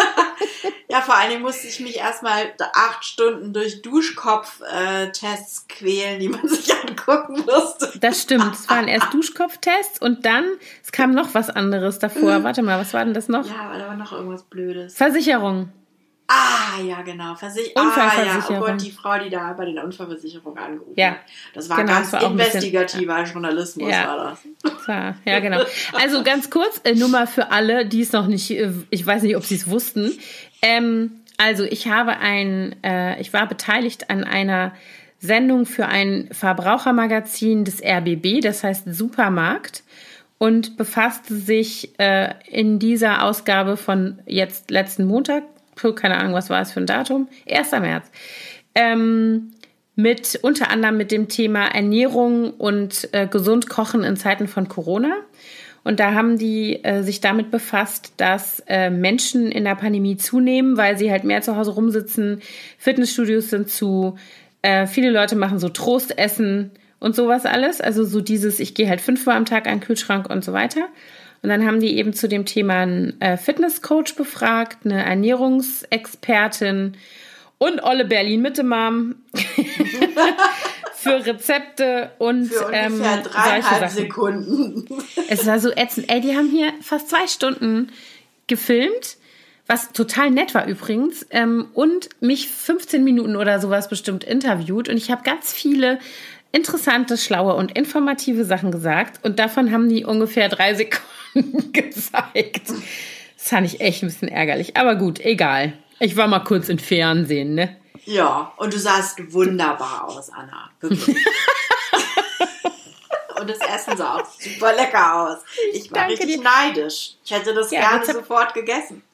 Speaker 2: ja, vor allen Dingen musste ich mich erstmal acht Stunden durch Duschkopf-Tests quälen, die man sich angucken musste.
Speaker 1: Das stimmt. Es waren erst Duschkopftests und dann, es kam noch was anderes davor. Warte mal, was war denn das noch?
Speaker 2: Ja, aber da war noch irgendwas Blödes.
Speaker 1: Versicherung.
Speaker 2: Ah, ja, genau. Versich Unfallversicherung. Ah, ja. Oh Gott, die Frau, die da bei der Unfallversicherung angerufen
Speaker 1: ja.
Speaker 2: Das war genau, ganz das war investigativer bisschen, Journalismus,
Speaker 1: ja.
Speaker 2: war das.
Speaker 1: Ja, ja, genau. Also ganz kurz, äh, nur mal für alle, die es noch nicht, äh, ich weiß nicht, ob sie es wussten. Ähm, also ich habe ein, äh, ich war beteiligt an einer Sendung für ein Verbrauchermagazin des RBB, das heißt Supermarkt und befasste sich äh, in dieser Ausgabe von jetzt letzten Montag keine Ahnung, was war es für ein Datum? 1. März. Ähm, mit unter anderem mit dem Thema Ernährung und äh, gesund kochen in Zeiten von Corona. Und da haben die äh, sich damit befasst, dass äh, Menschen in der Pandemie zunehmen, weil sie halt mehr zu Hause rumsitzen. Fitnessstudios sind zu. Äh, viele Leute machen so Trostessen und sowas alles. Also so dieses, ich gehe halt fünfmal am Tag an den Kühlschrank und so weiter. Und dann haben die eben zu dem Thema einen äh, Fitnesscoach befragt, eine Ernährungsexpertin und Olle Berlin Mitte Mom für Rezepte und
Speaker 2: Für ungefähr
Speaker 1: ähm,
Speaker 2: dreieinhalb
Speaker 1: Sachen.
Speaker 2: Sekunden.
Speaker 1: Es war so ätzend. Ey, die haben hier fast zwei Stunden gefilmt, was total nett war übrigens, ähm, und mich 15 Minuten oder sowas bestimmt interviewt. Und ich habe ganz viele interessante, schlaue und informative Sachen gesagt. Und davon haben die ungefähr drei Sekunden gezeigt. Das fand ich echt ein bisschen ärgerlich. Aber gut, egal. Ich war mal kurz im Fernsehen, ne?
Speaker 2: Ja, und du sahst wunderbar aus, Anna. Und das Essen sah auch super lecker aus. Ich war
Speaker 1: danke
Speaker 2: richtig
Speaker 1: dir.
Speaker 2: neidisch. Ich hätte das
Speaker 1: Ja,
Speaker 2: gerne
Speaker 1: Rezept-
Speaker 2: sofort gegessen.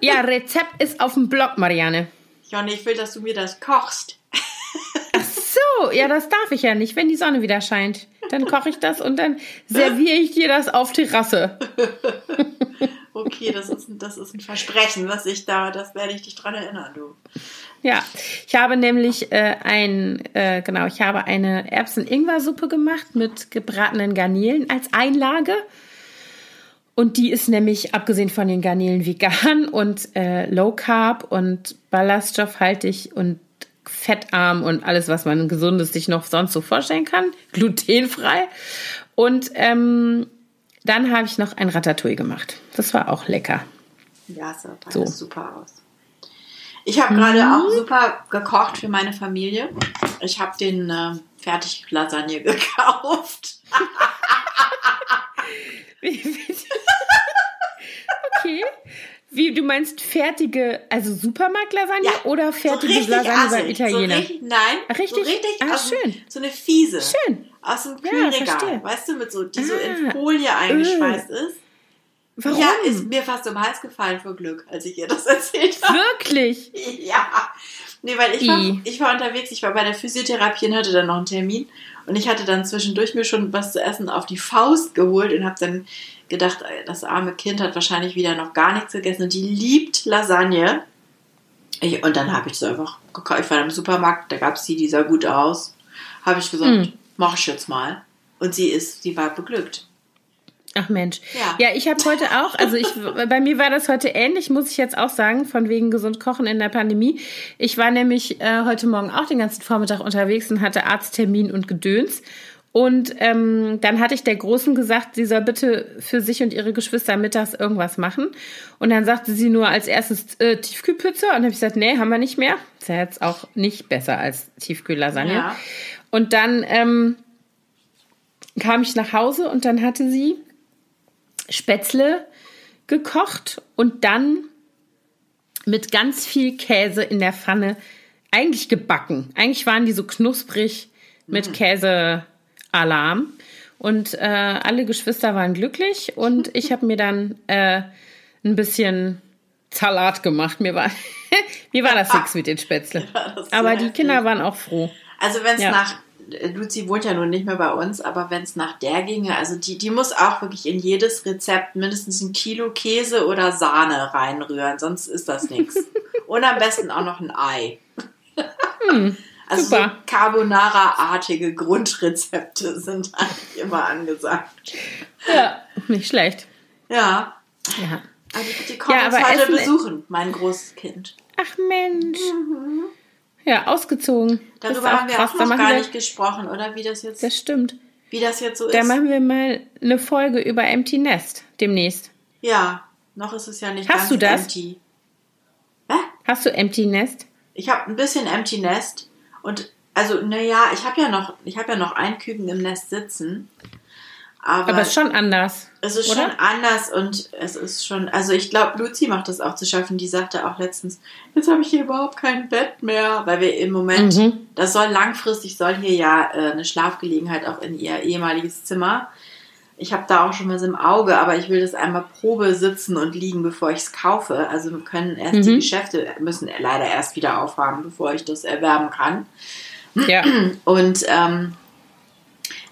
Speaker 1: Ja, Rezept ist auf dem Blog, Marianne.
Speaker 2: Jonny, ich will, dass du mir das kochst.
Speaker 1: Ach so, ja, das darf ich ja nicht, wenn die Sonne wieder scheint. Dann koche ich das und dann serviere ich dir das auf Terrasse.
Speaker 2: Okay, das ist, das ist ein Versprechen, was ich da, das werde ich dich dran erinnern, du.
Speaker 1: Ja, ich habe nämlich äh, ein, äh, genau, ich habe eine Erbsen-Ingwer-Suppe gemacht mit gebratenen Garnelen als Einlage. Und die ist nämlich, abgesehen von den Garnelen, vegan und äh, low carb und ballaststoffhaltig und fettarm und alles, was man gesundes sich noch sonst so vorstellen kann. Glutenfrei. Und ähm, dann habe ich noch ein Ratatouille gemacht. Das war auch lecker.
Speaker 2: Ja, sah
Speaker 1: So.
Speaker 2: super aus. Ich habe gerade auch super gekocht für meine Familie. Ich habe den äh, Fertig-Lasagne gekauft.
Speaker 1: Wie- wie- okay. Wie, du meinst fertige, also Supermarkt-Lasagne
Speaker 2: Ja,
Speaker 1: oder fertige Lasagne beim Italiener?
Speaker 2: So richtig, nein,
Speaker 1: richtig?
Speaker 2: So richtig
Speaker 1: Ah,
Speaker 2: aus
Speaker 1: schön.
Speaker 2: So eine fiese.
Speaker 1: Schön.
Speaker 2: Aus dem
Speaker 1: Ja,
Speaker 2: Kühlregal.
Speaker 1: verstehe.
Speaker 2: weißt du, mit so, die so in
Speaker 1: Ah,
Speaker 2: Folie eingeschweißt ist.
Speaker 1: Warum?
Speaker 2: Ja, ist mir fast um den Hals gefallen vor Glück, als ich ihr das erzählt habe.
Speaker 1: Wirklich?
Speaker 2: Ja. Nee, weil ich war,
Speaker 1: I.
Speaker 2: ich war unterwegs, ich war bei der Physiotherapie und hatte dann noch einen Termin. Und ich hatte dann zwischendurch mir schon was zu essen auf die Faust geholt und habe dann gedacht, das arme Kind hat wahrscheinlich wieder noch gar nichts gegessen und die liebt Lasagne. Ich, und dann habe ich so einfach gekauft. Ich war im Supermarkt, da gab es die, die sah gut aus. Habe ich gesagt,
Speaker 1: Hm.
Speaker 2: mach ich jetzt mal. Und sie ist, sie war beglückt.
Speaker 1: Ach Mensch.
Speaker 2: Ja.
Speaker 1: Ja, ich habe heute auch, also ich, bei mir war das heute ähnlich, muss ich jetzt auch sagen, von wegen gesund kochen in der Pandemie. Ich war nämlich äh, heute Morgen auch den ganzen Vormittag unterwegs und hatte Arzttermin und Gedöns. Und ähm, dann hatte ich der Großen gesagt, sie soll bitte für sich und ihre Geschwister mittags irgendwas machen. Und dann sagte sie nur als erstes äh, Tiefkühlpizza. Und dann habe ich gesagt, nee, haben wir nicht mehr. Ist ja jetzt auch nicht besser als Tiefkühllasagne.
Speaker 2: Ja.
Speaker 1: Und dann ähm, kam ich nach Hause und dann hatte sie Spätzle gekocht und dann mit ganz viel Käse in der Pfanne eigentlich gebacken. Eigentlich waren die so knusprig mit Käsealarm. Und äh, alle Geschwister waren glücklich und ich habe mir dann äh, ein bisschen Salat gemacht. Mir war, mir war das nichts mit den Spätzle. Aber die. Kinder waren auch froh.
Speaker 2: Also wenn es
Speaker 1: Ja.
Speaker 2: nach, Luzi wohnt ja nun nicht mehr bei uns, aber wenn es nach der ginge, also die, die muss auch wirklich in jedes Rezept mindestens ein Kilo Käse oder Sahne reinrühren, sonst ist das nichts. Und am besten auch noch ein Ei. Also so. Carbonara-artige Grundrezepte sind eigentlich immer angesagt.
Speaker 1: Ja, nicht schlecht.
Speaker 2: Ja,
Speaker 1: Ja.
Speaker 2: also die kommen
Speaker 1: Ja,
Speaker 2: uns heute besuchen, mein großes Kind.
Speaker 1: Ach Mensch. Ja, ausgezogen.
Speaker 2: Darüber haben wir
Speaker 1: krass.
Speaker 2: auch
Speaker 1: Da
Speaker 2: noch gar
Speaker 1: wir,
Speaker 2: nicht gesprochen, oder wie das jetzt,
Speaker 1: Das stimmt.
Speaker 2: wie das jetzt so
Speaker 1: Da
Speaker 2: ist.
Speaker 1: machen wir mal eine Folge über Empty Nest demnächst.
Speaker 2: Ja, noch ist es ja nicht
Speaker 1: Hast
Speaker 2: ganz
Speaker 1: du das?
Speaker 2: empty. Hä?
Speaker 1: Hast du Empty Nest?
Speaker 2: Ich habe ein bisschen Empty Nest und also naja, ich habe ja noch, ich habe ja noch ein Küken im Nest sitzen, aber,
Speaker 1: Aber ist schon anders.
Speaker 2: es ist
Speaker 1: oder?
Speaker 2: schon anders und es ist schon, also ich glaube, Luzi macht das auch zu schaffen. Die sagte auch letztens, jetzt habe ich hier überhaupt kein Bett mehr, weil wir im Moment,
Speaker 1: Mhm.
Speaker 2: das soll langfristig soll hier ja äh, eine Schlafgelegenheit auch in ihr ehemaliges Zimmer. Ich habe da auch schon was im Auge, aber ich will das einmal Probe sitzen und liegen, bevor ich es kaufe. Also können erst die
Speaker 1: Mhm.
Speaker 2: Geschäfte müssen leider erst wieder aufhaben, bevor ich das erwerben kann.
Speaker 1: Ja.
Speaker 2: Und ähm,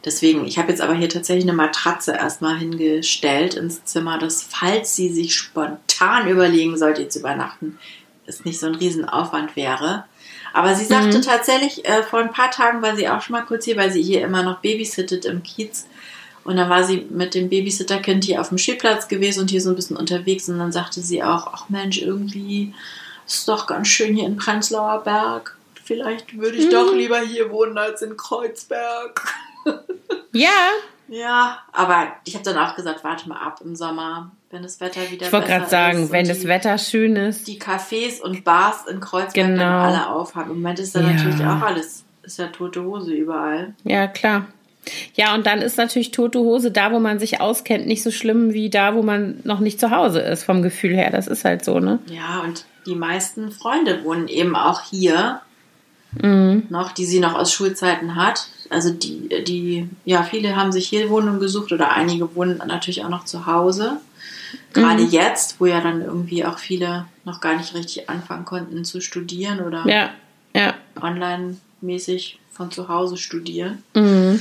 Speaker 2: deswegen, ich habe jetzt aber hier tatsächlich eine Matratze erstmal hingestellt ins Zimmer, dass falls sie sich spontan überlegen sollte, jetzt zu übernachten, es nicht so ein Riesenaufwand wäre. Aber sie sagte mhm. tatsächlich, äh, vor ein paar Tagen war sie auch schon mal kurz hier, weil sie hier immer noch babysittet im Kiez. Und dann war sie mit dem Babysitterkind hier auf dem Spielplatz gewesen und hier so ein bisschen unterwegs. Und dann sagte sie auch, ach Mensch, irgendwie ist doch ganz schön hier in Prenzlauer Berg. Vielleicht würde ich mhm. doch lieber hier wohnen als in Kreuzberg.
Speaker 1: Ja.
Speaker 2: Ja, aber ich habe dann auch gesagt, warte mal ab im Sommer, wenn das Wetter wieder
Speaker 1: Ich wollte gerade sagen, wenn die, das Wetter schön ist.
Speaker 2: Die Cafés und Bars in Kreuzberg genau. dann alle aufhaben. Im Moment ist da ja. natürlich auch alles, ist ja tote Hose überall.
Speaker 1: Ja, klar. Ja, und dann ist natürlich tote Hose da, wo man sich auskennt, nicht so schlimm wie da, wo man noch nicht zu Hause ist, vom Gefühl her. Das ist halt so, ne?
Speaker 2: Ja, und die meisten Freunde wohnen eben auch hier mhm. noch, die sie noch aus Schulzeiten hat. Also die, die, ja, viele haben sich hier Wohnungen gesucht oder einige wohnen natürlich auch noch zu Hause. Gerade mhm. jetzt, wo ja dann irgendwie auch viele noch gar nicht richtig anfangen konnten zu studieren oder
Speaker 1: ja, ja.
Speaker 2: online-mäßig von zu Hause studieren.
Speaker 1: Mhm.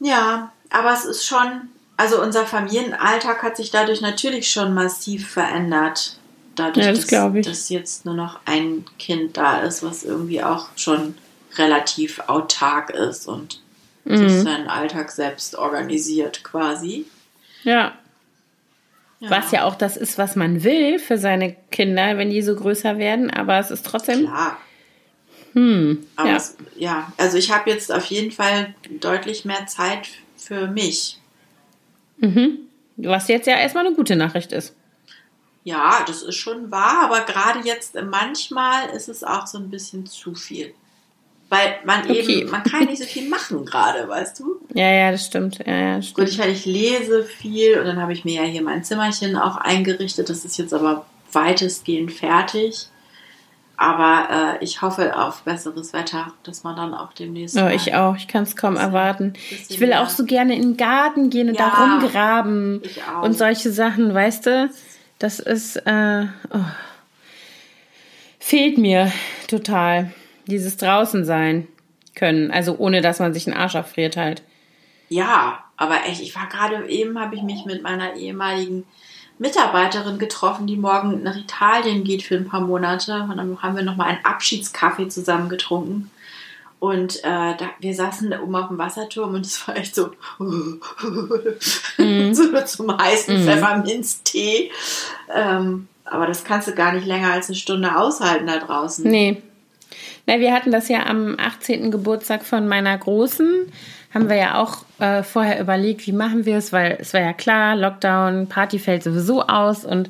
Speaker 2: Ja, aber es ist schon, also unser Familienalltag hat sich dadurch natürlich schon massiv verändert dadurch, ja, das dass, dass jetzt nur noch ein Kind da ist, was irgendwie auch schon relativ autark ist und mhm. sich seinen Alltag selbst organisiert quasi.
Speaker 1: Ja. ja. Was ja auch das ist, was man will für seine Kinder, wenn die so größer werden, aber es ist trotzdem.
Speaker 2: Klar.
Speaker 1: Hm,
Speaker 2: aber ja. Es, ja, also ich habe jetzt auf jeden Fall deutlich mehr Zeit für mich.
Speaker 1: Mhm. Was jetzt ja erstmal eine gute Nachricht ist.
Speaker 2: Ja, das ist schon wahr, aber gerade jetzt manchmal ist es auch so ein bisschen zu viel. Weil man okay. eben, man kann nicht so viel machen gerade, weißt du?
Speaker 1: Ja, ja, das stimmt. Ja, ja, das
Speaker 2: stimmt. Gut, ich, meine, ich lese viel und dann habe ich mir ja hier mein Zimmerchen auch eingerichtet. Das ist jetzt aber weitestgehend fertig. Aber äh, ich hoffe auf besseres Wetter, dass man dann auch demnächst.
Speaker 1: Oh, ich auch. Ich kann es kaum erwarten. Ich will auch so gerne in den Garten gehen und ja, da rumgraben und solche Sachen, weißt du? Das ist, äh, oh, fehlt mir total. Dieses draußen sein können. Also ohne, dass man sich einen Arsch abfriert halt.
Speaker 2: Ja, aber echt, ich war gerade eben, habe ich mich mit meiner ehemaligen Mitarbeiterin getroffen, die morgen nach Italien geht für ein paar Monate. Und dann haben wir nochmal einen Abschiedskaffee zusammen getrunken. Und äh, da, wir saßen da oben auf dem Wasserturm und es war echt so, mm. so zum heißen mm. Pfefferminztee. Ähm, aber das kannst du gar nicht länger als eine Stunde aushalten da draußen.
Speaker 1: Nee. Na, wir hatten das ja am 18. Geburtstag von meiner Großen. Haben wir ja auch äh, vorher überlegt, wie machen wir es, weil es war ja klar, Lockdown, Party fällt sowieso aus und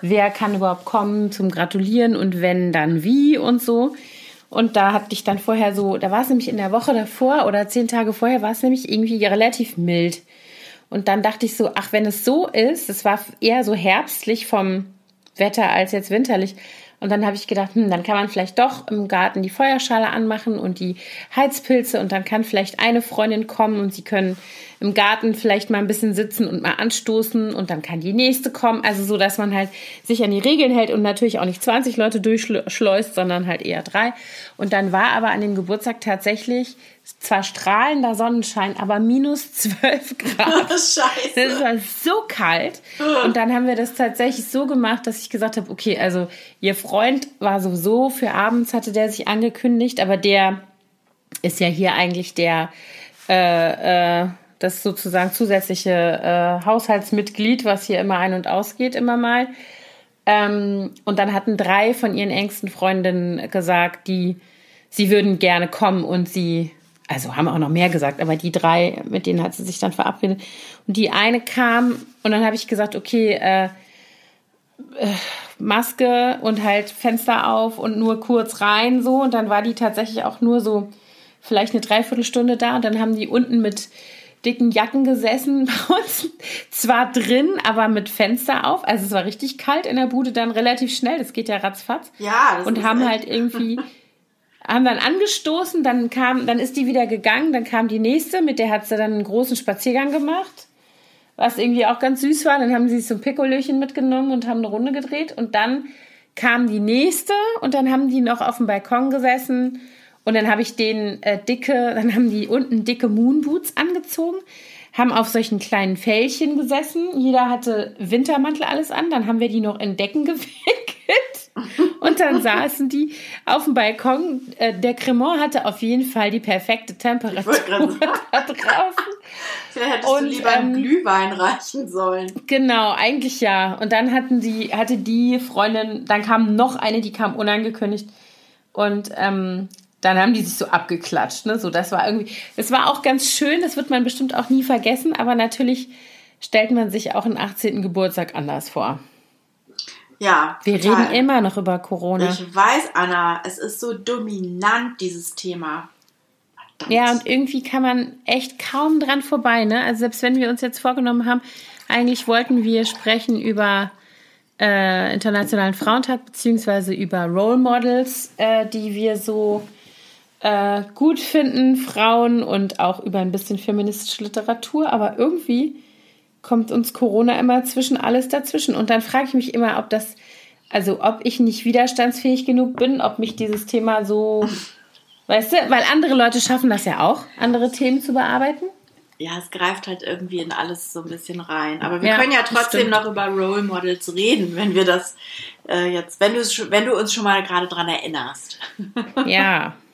Speaker 1: wer kann überhaupt kommen zum Gratulieren und wenn, dann wie und so. Und da hatte ich dann vorher so, da war es nämlich in der Woche davor oder zehn Tage vorher, war es nämlich irgendwie relativ mild. Und dann dachte ich so, ach, wenn es so ist, es war eher so herbstlich vom Wetter als jetzt winterlich. Und dann habe ich gedacht, hm, dann kann man vielleicht doch im Garten die Feuerschale anmachen und die Heizpilze und dann kann vielleicht eine Freundin kommen und sie können im Garten vielleicht mal ein bisschen sitzen und mal anstoßen und dann kann die nächste kommen. Also so, dass man halt sich an die Regeln hält und natürlich auch nicht 20 Leute durchschleust, sondern halt eher drei. Und dann war aber an dem Geburtstag tatsächlich zwar strahlender Sonnenschein, aber minus 12 Grad.
Speaker 2: Scheiße.
Speaker 1: Das war so kalt. Und dann haben wir das tatsächlich so gemacht, dass ich gesagt habe, okay, also ihr Freund war sowieso für abends, hatte der sich angekündigt, aber der ist ja hier eigentlich der äh, äh, das sozusagen zusätzliche äh, Haushaltsmitglied, was hier immer ein- und ausgeht, immer mal. Ähm, und dann hatten drei von ihren engsten Freundinnen gesagt, die sie würden gerne kommen und sie, also haben auch noch mehr gesagt, aber die drei, mit denen hat sie sich dann verabredet. Und die eine kam und dann habe ich gesagt, okay, äh, äh, Maske und halt Fenster auf und nur kurz rein so. Und dann war die tatsächlich auch nur so vielleicht eine Dreiviertelstunde da und dann haben die unten mit dicken Jacken gesessen, bei uns zwar drin, aber mit Fenster auf. Also es war richtig kalt in der Bude dann relativ schnell, das geht ja ratzfatz.
Speaker 2: Ja, das
Speaker 1: Und haben halt irgendwie, haben dann angestoßen, dann kam, dann ist die wieder gegangen, dann kam die nächste, mit der hat sie dann einen großen Spaziergang gemacht, was irgendwie auch ganz süß war. Dann haben sie so ein Pikolöchen mitgenommen und haben eine Runde gedreht und dann kam die nächste und dann haben die noch auf dem Balkon gesessen und dann habe ich denen äh, dicke, dann haben die unten dicke Moonboots angezogen, haben auf solchen kleinen Fällchen gesessen. Jeder hatte Wintermantel alles an. Dann haben wir die noch in Decken gewickelt. Und dann saßen die auf dem Balkon. Äh, der Cremant hatte auf jeden Fall die perfekte Temperatur da draußen.
Speaker 2: Vielleicht hättest und, du lieber einen ähm, Glühwein reichen sollen.
Speaker 1: Genau, eigentlich ja. Und dann hatten die, hatte die Freundin, dann kam noch eine, die kam unangekündigt. Und ähm, dann haben die sich so abgeklatscht. Ne? So, das war irgendwie, es war auch ganz schön, das wird man bestimmt auch nie vergessen, aber natürlich stellt man sich auch einen 18. Geburtstag anders vor.
Speaker 2: Ja.
Speaker 1: Wir total. reden immer noch über Corona.
Speaker 2: Ich weiß, Anna, es ist so dominant, dieses Thema.
Speaker 1: Verdammt. Ja, und irgendwie kann man echt kaum dran vorbei, ne? Also selbst wenn wir uns jetzt vorgenommen haben, eigentlich wollten wir sprechen über äh, Internationalen Frauentag beziehungsweise über Role Models, äh, die wir so äh, gut finden, Frauen und auch über ein bisschen feministische Literatur, aber irgendwie kommt uns Corona immer zwischen alles dazwischen. Und dann frage ich mich immer, ob das, also ob ich nicht widerstandsfähig genug bin, ob mich dieses Thema so, weißt du, weil andere Leute schaffen das ja auch, andere Themen zu bearbeiten.
Speaker 2: Ja, es greift halt irgendwie in alles so ein bisschen rein. Aber wir ja, können ja trotzdem noch über Role Models reden, wenn wir das äh, jetzt, wenn du, wenn du uns schon mal gerade dran erinnerst.
Speaker 1: Ja.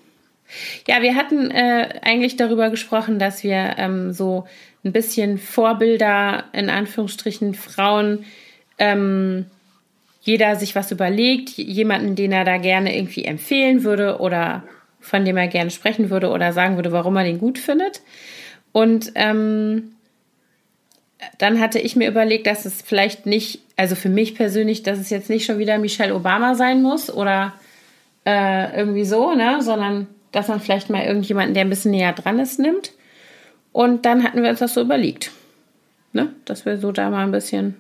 Speaker 1: Ja, wir hatten äh, eigentlich darüber gesprochen, dass wir ähm, so ein bisschen Vorbilder, in Anführungsstrichen Frauen, ähm, jeder sich was überlegt, jemanden, den er da gerne irgendwie empfehlen würde oder von dem er gerne sprechen würde oder sagen würde, warum er den gut findet. Und ähm, dann hatte ich mir überlegt, dass es vielleicht nicht, also für mich persönlich, dass es jetzt nicht schon wieder Michelle Obama sein muss oder äh, irgendwie so, ne, sondern dass man vielleicht mal irgendjemanden, der ein bisschen näher dran ist, nimmt. Und dann hatten wir uns das so überlegt. Ne? Dass wir so da mal ein bisschen.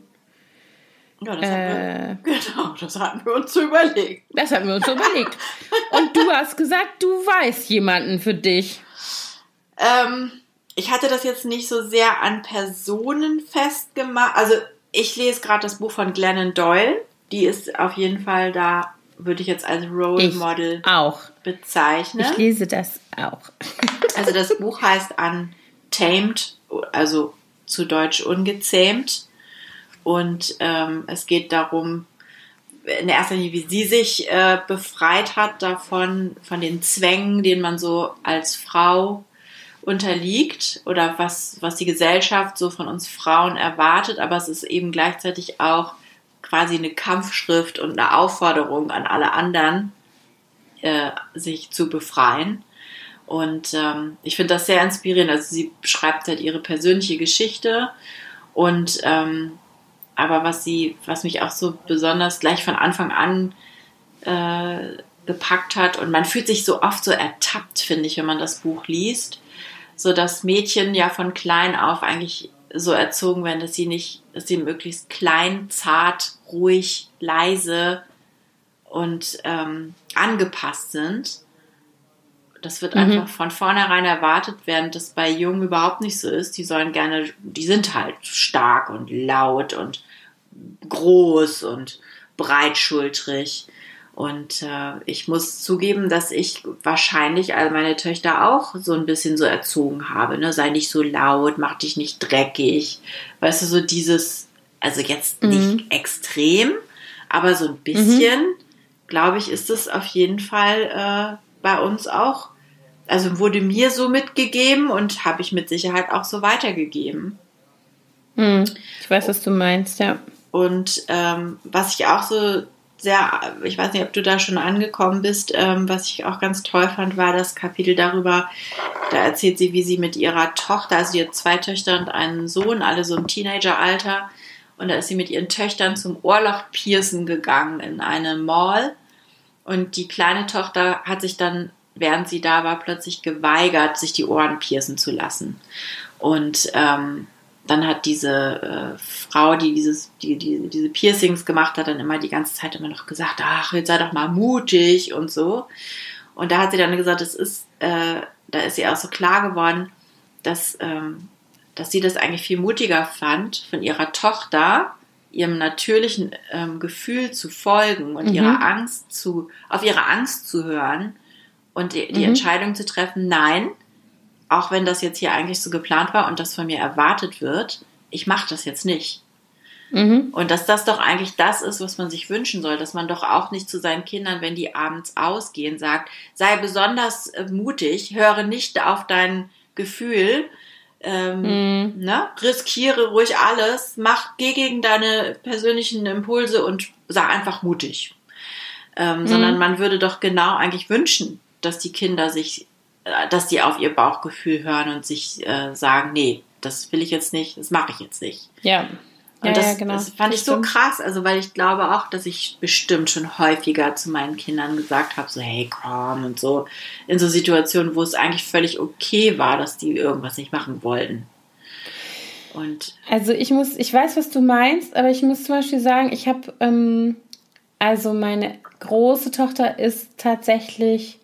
Speaker 2: Ja, das, äh, hatten wir, genau, das hatten wir uns so überlegt.
Speaker 1: Das hatten wir uns so überlegt. Und du hast gesagt, du weißt jemanden für dich.
Speaker 2: Ähm, ich hatte das jetzt nicht so sehr an Personen festgemacht. Also ich lese gerade das Buch von Glennon Doyle. Die ist auf jeden Fall da, würde ich jetzt als Role ich Model
Speaker 1: auch.
Speaker 2: bezeichnen.
Speaker 1: Ich lese das auch.
Speaker 2: Also das Buch heißt an tamed, also zu Deutsch ungezähmt. Und ähm, es geht darum, in erster Linie, wie sie sich äh, befreit hat davon, von den Zwängen, denen man so als Frau unterliegt oder was, was die Gesellschaft so von uns Frauen erwartet. Aber es ist eben gleichzeitig auch quasi eine Kampfschrift und eine Aufforderung an alle anderen, äh, sich zu befreien. Und ähm, ich finde das sehr inspirierend. Also sie beschreibt halt ihre persönliche Geschichte und ähm, aber was sie, was mich auch so besonders gleich von Anfang an äh, gepackt hat und man fühlt sich so oft so ertappt, finde ich, wenn man das Buch liest, so dass Mädchen ja von klein auf eigentlich so erzogen werden, dass sie nicht, dass sie möglichst klein, zart, ruhig, leise und ähm, angepasst sind das wird mhm. einfach von vornherein erwartet, während das bei Jungen überhaupt nicht so ist. Die sollen gerne, die sind halt stark und laut und groß und breitschultrig. Und äh, ich muss zugeben, dass ich wahrscheinlich all meine Töchter auch so ein bisschen so erzogen habe. Ne? Sei nicht so laut, mach dich nicht dreckig. Weißt du, so dieses, also jetzt mhm. nicht extrem, aber so ein bisschen, mhm. glaube ich, ist es auf jeden Fall äh, bei uns auch, also wurde mir so mitgegeben und habe ich mit Sicherheit auch so weitergegeben.
Speaker 1: Hm, ich weiß, was du meinst, ja.
Speaker 2: Und ähm, was ich auch so sehr, ich weiß nicht, ob du da schon angekommen bist, ähm, was ich auch ganz toll fand, war das Kapitel darüber, da erzählt sie, wie sie mit ihrer Tochter, also ihr zwei Töchter und einen Sohn, alle so im Teenageralter, und da ist sie mit ihren Töchtern zum Ohrloch-Piercen gegangen in eine Mall. Und die kleine Tochter hat sich dann, während sie da war, plötzlich geweigert, sich die Ohren piercen zu lassen. Und ähm, dann hat diese äh, Frau, die dieses, die, die, diese Piercings gemacht hat, dann immer die ganze Zeit immer noch gesagt, ach, jetzt sei doch mal mutig und so. Und da hat sie dann gesagt, es ist, äh, da ist ihr auch so klar geworden, dass, ähm, dass sie das eigentlich viel mutiger fand, von ihrer Tochter ihrem natürlichen ähm, Gefühl zu folgen und mhm. ihrer Angst zu, auf ihre Angst zu hören und die, die mhm. Entscheidung zu treffen, nein, auch wenn das jetzt hier eigentlich so geplant war und das von mir erwartet wird, ich mache das jetzt nicht. Mhm. Und dass das doch eigentlich das ist, was man sich wünschen soll, dass man doch auch nicht zu seinen Kindern, wenn die abends ausgehen, sagt, sei besonders äh, mutig, höre nicht auf dein Gefühl, ähm, mhm. ne? riskiere ruhig alles, mach, geh gegen deine persönlichen Impulse und sei einfach mutig. Ähm, mhm. Sondern man würde doch genau eigentlich wünschen, dass die Kinder sich, dass die auf ihr Bauchgefühl hören und sich äh, sagen, nee, das will ich jetzt nicht, das mache ich jetzt nicht.
Speaker 1: Ja.
Speaker 2: Und
Speaker 1: ja,
Speaker 2: das,
Speaker 1: ja, genau.
Speaker 2: das fand ich so krass, also weil ich glaube auch, dass ich bestimmt schon häufiger zu meinen Kindern gesagt habe, so hey komm und so, in so Situationen, wo es eigentlich völlig okay war, dass die irgendwas nicht machen wollten. Und
Speaker 1: also ich muss, ich weiß, was du meinst, aber ich muss zum Beispiel sagen, ich habe, ähm, also meine große Tochter ist tatsächlich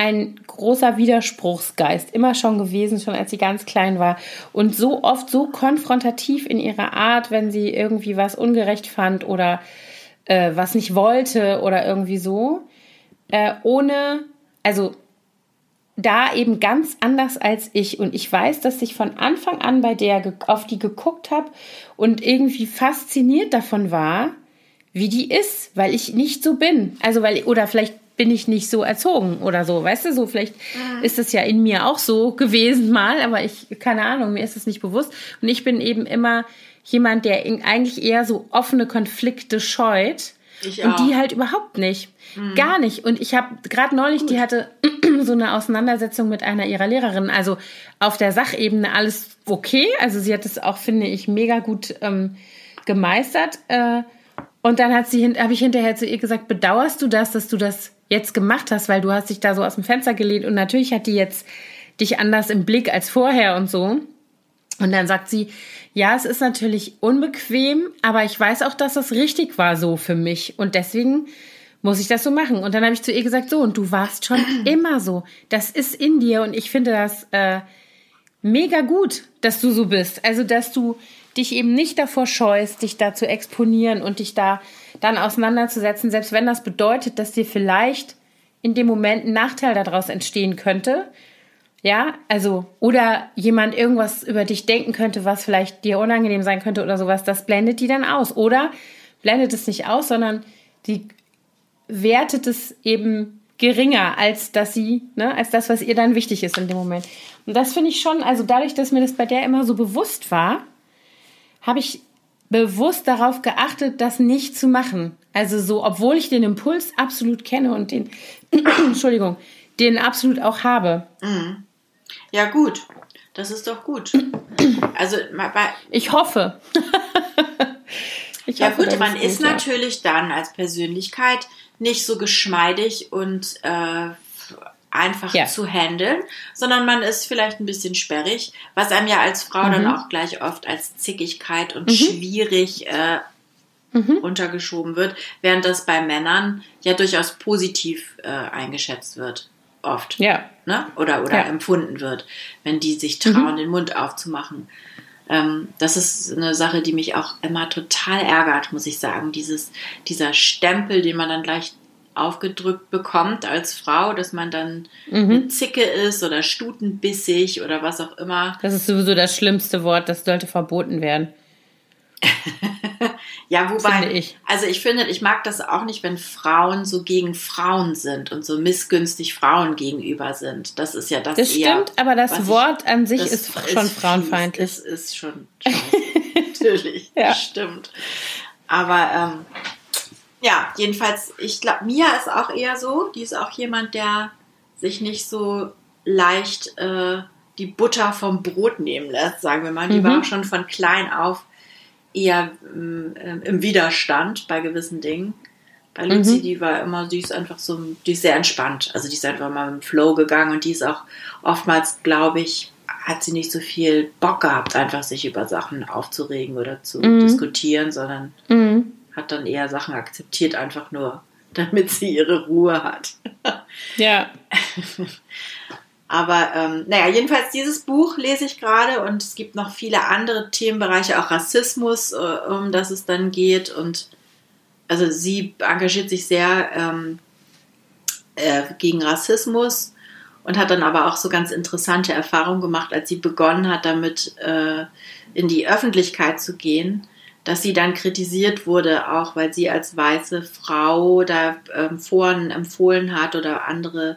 Speaker 1: ein großer Widerspruchsgeist, immer schon gewesen, schon als sie ganz klein war. Und so oft so konfrontativ in ihrer Art, wenn sie irgendwie was ungerecht fand oder äh, was nicht wollte oder irgendwie so. Äh, ohne, also da eben ganz anders als ich. Und ich weiß, dass ich von Anfang an bei der auf die geguckt habe und irgendwie fasziniert davon war, wie die ist, weil ich nicht so bin. Also weil, oder vielleicht bin ich nicht so erzogen oder so, weißt du, so vielleicht mhm. ist es ja in mir auch so gewesen mal, aber ich, keine Ahnung, mir ist es nicht bewusst. Und ich bin eben immer jemand, der eigentlich eher so offene Konflikte scheut. Ich und die halt überhaupt nicht. Mhm. Gar nicht. Und ich habe gerade neulich, Gut. die hatte so eine Auseinandersetzung mit einer ihrer Lehrerinnen. Also auf der Sachebene alles okay. Also sie hat es auch, finde ich, mega gut ähm, gemeistert. Äh, und dann hat sie, habe ich hinterher zu ihr gesagt, bedauerst du das, dass du das jetzt gemacht hast, weil du hast dich da so aus dem Fenster gelehnt und natürlich hat die jetzt dich anders im Blick als vorher und so. Und dann sagt sie, ja, es ist natürlich unbequem, aber ich weiß auch, dass das richtig war so für mich und deswegen muss ich das so machen. Und dann habe ich zu ihr gesagt, so, und du warst schon immer so. Das ist in dir und ich finde das äh, mega gut, dass du so bist. Also, dass du dich eben nicht davor scheust, dich da zu exponieren und dich da dann auseinanderzusetzen, selbst wenn das bedeutet, dass dir vielleicht in dem Moment ein Nachteil daraus entstehen könnte. Ja, also, oder jemand irgendwas über dich denken könnte, was vielleicht dir unangenehm sein könnte oder sowas, das blendet die dann aus. Oder blendet es nicht aus, sondern die wertet es eben geringer als dass sie, ne, als das, was ihr dann wichtig ist in dem Moment. Und das finde ich schon, also dadurch, dass mir das bei der immer so bewusst war, habe ich bewusst darauf geachtet, das nicht zu machen. Also so, obwohl ich den Impuls absolut kenne und den, Entschuldigung, den absolut auch habe.
Speaker 2: Mhm. Ja, gut. Das ist doch gut. Also,
Speaker 1: ich hoffe.
Speaker 2: ich ja, hoffe, gut, man ist, gut, natürlich ja. dann als Persönlichkeit nicht so geschmeidig und äh, einfach ja. zu handeln, sondern man ist vielleicht ein bisschen sperrig, was einem ja als Frau mhm. dann auch gleich oft als Zickigkeit und mhm. schwierig äh, mhm. untergeschoben wird, während das bei Männern ja durchaus positiv äh, eingeschätzt wird. Oft.
Speaker 1: Ja.
Speaker 2: Ne? Oder, oder ja. empfunden wird, wenn die sich trauen, mhm. den Mund aufzumachen. Ähm, das ist eine Sache, die mich auch immer total ärgert, muss ich sagen. Dieses, dieser Stempel, den man dann gleich aufgedrückt bekommt als Frau, dass man dann mhm. eine Zicke ist oder stutenbissig oder was auch immer.
Speaker 1: Das ist sowieso das schlimmste Wort, das sollte verboten werden.
Speaker 2: ja, wobei, ich. also ich finde, ich mag das auch nicht, wenn Frauen so gegen Frauen sind und so missgünstig Frauen gegenüber sind. Das ist ja das.
Speaker 1: Das eher, stimmt, aber das Wort ich, an sich ist schon ist frauenfeindlich.
Speaker 2: Es ist schon, natürlich, ja. stimmt. Aber ähm, ja, jedenfalls, ich glaube, Mia ist auch eher so. Die ist auch jemand, der sich nicht so leicht äh, die Butter vom Brot nehmen lässt, sagen wir mal. Die mhm. war auch schon von klein auf eher äh, im Widerstand bei gewissen Dingen. Bei Lucy, mhm. die war immer, die ist einfach so, die ist sehr entspannt. Also die ist einfach mal im Flow gegangen und die ist auch oftmals, glaube ich, hat sie nicht so viel Bock gehabt, einfach sich über Sachen aufzuregen oder zu mhm. diskutieren, sondern mhm hat dann eher Sachen akzeptiert, einfach nur, damit sie ihre Ruhe hat.
Speaker 1: ja.
Speaker 2: Aber ähm, naja, jedenfalls dieses Buch lese ich gerade und es gibt noch viele andere Themenbereiche, auch Rassismus, äh, um das es dann geht. Und also sie engagiert sich sehr ähm, äh, gegen Rassismus und hat dann aber auch so ganz interessante Erfahrungen gemacht, als sie begonnen hat, damit äh, in die Öffentlichkeit zu gehen dass sie dann kritisiert wurde, auch weil sie als weiße Frau da ähm, Foren empfohlen hat oder andere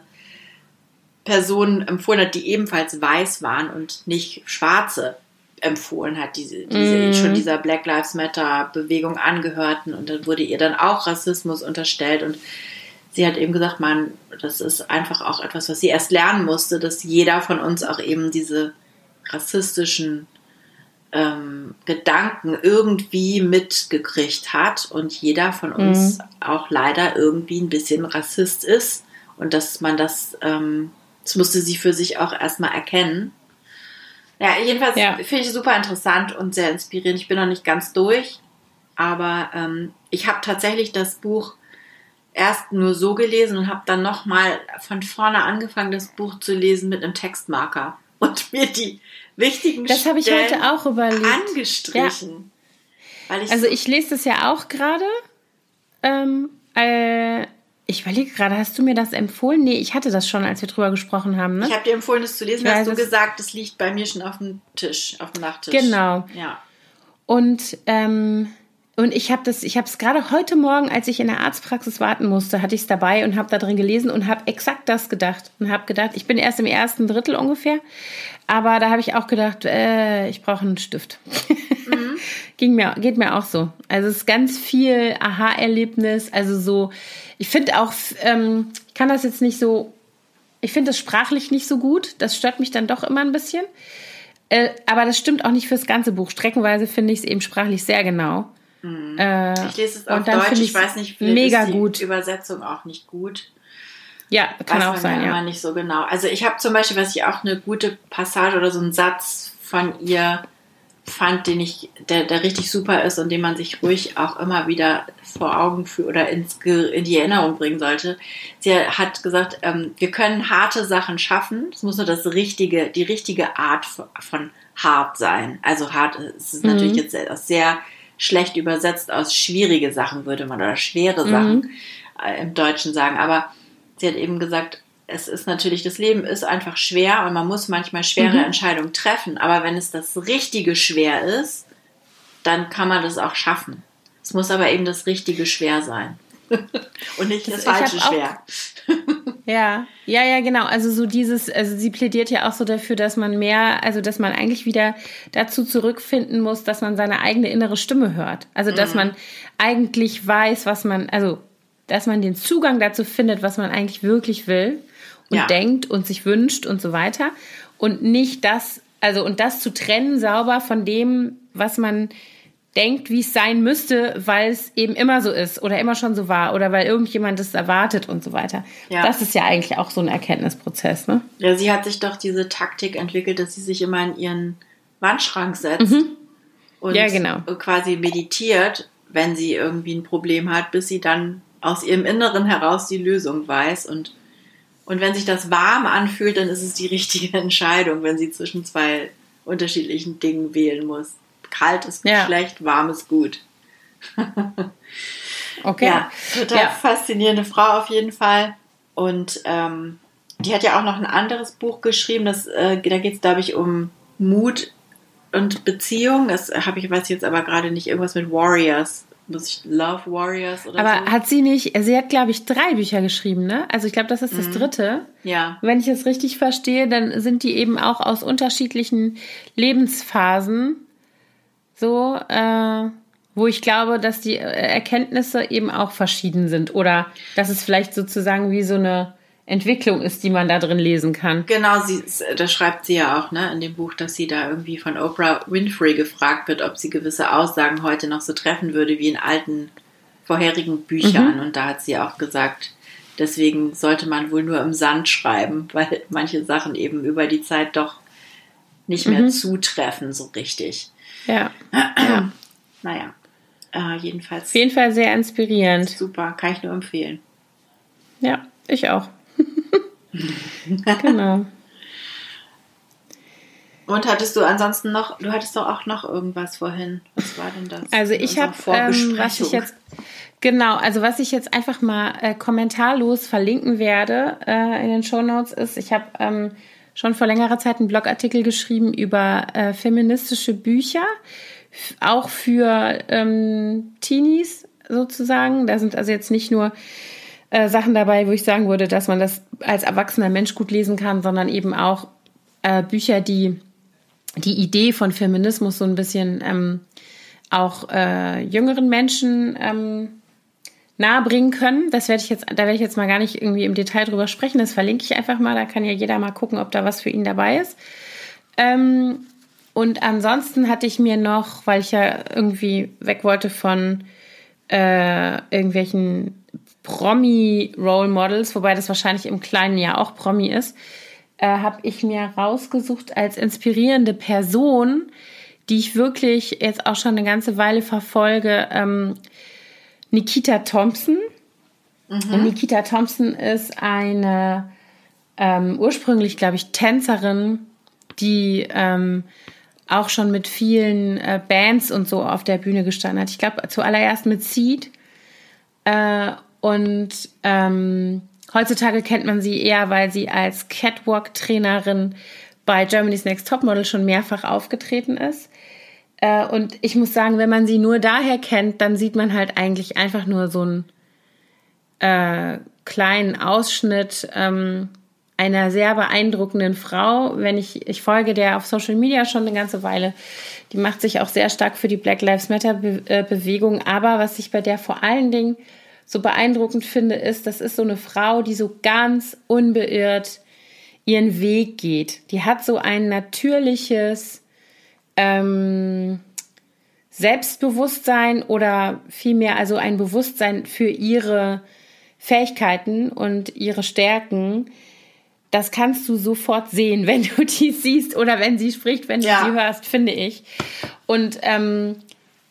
Speaker 2: Personen empfohlen hat, die ebenfalls weiß waren und nicht schwarze empfohlen hat, diese, diese mm. schon dieser Black Lives Matter Bewegung angehörten und dann wurde ihr dann auch Rassismus unterstellt und sie hat eben gesagt, man, das ist einfach auch etwas, was sie erst lernen musste, dass jeder von uns auch eben diese rassistischen ähm, Gedanken irgendwie mitgekriegt hat und jeder von uns mhm. auch leider irgendwie ein bisschen Rassist ist und dass man das, ähm, das musste sie für sich auch erstmal erkennen. Ja, jedenfalls ja. finde ich super interessant und sehr inspirierend. Ich bin noch nicht ganz durch, aber ähm, ich habe tatsächlich das Buch erst nur so gelesen und habe dann nochmal von vorne angefangen, das Buch zu lesen mit einem Textmarker und mir die wichtigen
Speaker 1: Das habe ich heute auch überlegt.
Speaker 2: Angestrichen.
Speaker 1: Ja. Ich also ich lese das ja auch gerade. Ähm, äh, ich überlege gerade, hast du mir das empfohlen? Nee, ich hatte das schon, als wir drüber gesprochen haben. Ne?
Speaker 2: Ich habe dir empfohlen, das zu lesen. Ich hast du gesagt, das liegt bei mir schon auf dem Tisch, auf dem Nachttisch.
Speaker 1: Genau.
Speaker 2: Ja.
Speaker 1: Und ähm, und ich habe das, ich habe es gerade heute Morgen, als ich in der Arztpraxis warten musste, hatte ich es dabei und habe da drin gelesen und habe exakt das gedacht und habe gedacht, ich bin erst im ersten Drittel ungefähr, aber da habe ich auch gedacht, äh, ich brauche einen Stift. Mhm. Ging mir, geht mir auch so. Also es ist ganz viel Aha-Erlebnis. Also so, ich finde auch, ähm, ich kann das jetzt nicht so, ich finde das sprachlich nicht so gut. Das stört mich dann doch immer ein bisschen. Äh, aber das stimmt auch nicht fürs ganze Buch. Streckenweise finde ich es eben sprachlich sehr genau.
Speaker 2: Mhm. Äh, ich lese es auf Deutsch, ich, weiß nicht,
Speaker 1: mega gut.
Speaker 2: Übersetzung auch nicht gut.
Speaker 1: Ja, kann auch sein. Ja.
Speaker 2: Immer nicht so genau. Also ich habe zum Beispiel, was ich auch eine gute Passage oder so einen Satz von ihr fand, den ich, der, der richtig super ist und den man sich ruhig auch immer wieder vor Augen führt oder ins, in die Erinnerung bringen sollte. Sie hat gesagt, ähm, wir können harte Sachen schaffen. Es muss nur das richtige, die richtige Art von hart sein. Also hart es ist mhm. natürlich jetzt sehr schlecht übersetzt aus schwierige Sachen, würde man, oder schwere Sachen mhm. im Deutschen sagen. Aber sie hat eben gesagt, es ist natürlich, das Leben ist einfach schwer und man muss manchmal schwere mhm. Entscheidungen treffen. Aber wenn es das Richtige schwer ist, dann kann man das auch schaffen. Es muss aber eben das Richtige schwer sein. und nicht das, das falsche schwer.
Speaker 1: Ja, ja, ja, genau. Also so dieses, also sie plädiert ja auch so dafür, dass man mehr, also dass man eigentlich wieder dazu zurückfinden muss, dass man seine eigene innere Stimme hört. Also dass mhm. man eigentlich weiß, was man, also dass man den Zugang dazu findet, was man eigentlich wirklich will und ja. denkt und sich wünscht und so weiter. Und nicht das, also und das zu trennen sauber von dem, was man denkt, wie es sein müsste, weil es eben immer so ist oder immer schon so war oder weil irgendjemand es erwartet und so weiter. Ja. Das ist ja eigentlich auch so ein Erkenntnisprozess, ne?
Speaker 2: Ja, sie hat sich doch diese Taktik entwickelt, dass sie sich immer in ihren Wandschrank setzt mhm. und
Speaker 1: ja, genau.
Speaker 2: quasi meditiert, wenn sie irgendwie ein Problem hat, bis sie dann aus ihrem Inneren heraus die Lösung weiß und und wenn sich das warm anfühlt, dann ist es die richtige Entscheidung, wenn sie zwischen zwei unterschiedlichen Dingen wählen muss. Kalt ist ja. schlecht, warm ist gut.
Speaker 1: okay.
Speaker 2: Ja, total ja. faszinierende Frau auf jeden Fall. Und ähm, die hat ja auch noch ein anderes Buch geschrieben. Das, äh, da geht es, glaube ich, um Mut und Beziehung. Das habe ich, weiß jetzt aber gerade nicht, irgendwas mit Warriors. Muss ich Love Warriors oder
Speaker 1: Aber so? hat sie nicht, sie hat, glaube ich, drei Bücher geschrieben, ne? Also ich glaube, das ist das mhm. dritte.
Speaker 2: Ja.
Speaker 1: Wenn ich es richtig verstehe, dann sind die eben auch aus unterschiedlichen Lebensphasen so, äh, wo ich glaube, dass die Erkenntnisse eben auch verschieden sind oder dass es vielleicht sozusagen wie so eine Entwicklung ist, die man da drin lesen kann.
Speaker 2: Genau, sie, das schreibt sie ja auch ne, in dem Buch, dass sie da irgendwie von Oprah Winfrey gefragt wird, ob sie gewisse Aussagen heute noch so treffen würde wie in alten vorherigen Büchern. Mhm. Und da hat sie auch gesagt, deswegen sollte man wohl nur im Sand schreiben, weil manche Sachen eben über die Zeit doch nicht mehr mhm. zutreffen so richtig.
Speaker 1: Ja. ja.
Speaker 2: Naja, äh, jedenfalls.
Speaker 1: Auf jeden Fall sehr inspirierend.
Speaker 2: Super, kann ich nur empfehlen.
Speaker 1: Ja, ich auch. Genau.
Speaker 2: Und hattest du ansonsten noch, du hattest doch auch noch irgendwas vorhin. Was war denn das?
Speaker 1: Also ich habe, ähm, was ich jetzt, genau, also was ich jetzt einfach mal äh, kommentarlos verlinken werde äh, in den Show Notes ist, ich habe ähm, schon vor längerer Zeit einen Blogartikel geschrieben über äh, feministische Bücher auch für ähm, Teenies sozusagen. Da sind also jetzt nicht nur äh, Sachen dabei, wo ich sagen würde, dass man das als erwachsener Mensch gut lesen kann, sondern eben auch äh, Bücher, die die Idee von Feminismus so ein bisschen ähm, auch äh, jüngeren Menschen ähm, nahebringen können. Das werde ich jetzt, da werde ich jetzt mal gar nicht irgendwie im Detail drüber sprechen. Das verlinke ich einfach mal. Da kann ja jeder mal gucken, ob da was für ihn dabei ist. Ähm, und ansonsten hatte ich mir noch, weil ich ja irgendwie weg wollte von äh, irgendwelchen Promi-Role Models, wobei das wahrscheinlich im kleinen Jahr auch Promi ist, äh, habe ich mir rausgesucht als inspirierende Person, die ich wirklich jetzt auch schon eine ganze Weile verfolge, ähm, Nikita Thompson. Mhm. Nikita Thompson ist eine ähm, ursprünglich, glaube ich, Tänzerin, die ähm, auch schon mit vielen äh, Bands und so auf der Bühne gestanden hat. Ich glaube, zuallererst mit Seed. Äh, und ähm, heutzutage kennt man sie eher, weil sie als Catwalk-Trainerin bei Germany's Next Topmodel schon mehrfach aufgetreten ist. Äh, und ich muss sagen, wenn man sie nur daher kennt, dann sieht man halt eigentlich einfach nur so einen äh, kleinen Ausschnitt ähm, einer sehr beeindruckenden Frau. Wenn ich, ich folge der auf Social Media schon eine ganze Weile. Die macht sich auch sehr stark für die Black Lives Matter äh, Bewegung. Aber was ich bei der vor allen Dingen so beeindruckend finde, ist, das ist so eine Frau, die so ganz unbeirrt ihren Weg geht. Die hat so ein natürliches ähm, Selbstbewusstsein oder vielmehr also ein Bewusstsein für ihre Fähigkeiten und ihre Stärken, das kannst du sofort sehen, wenn du die siehst oder wenn sie spricht, wenn du ja. sie hörst, finde ich. Und ähm,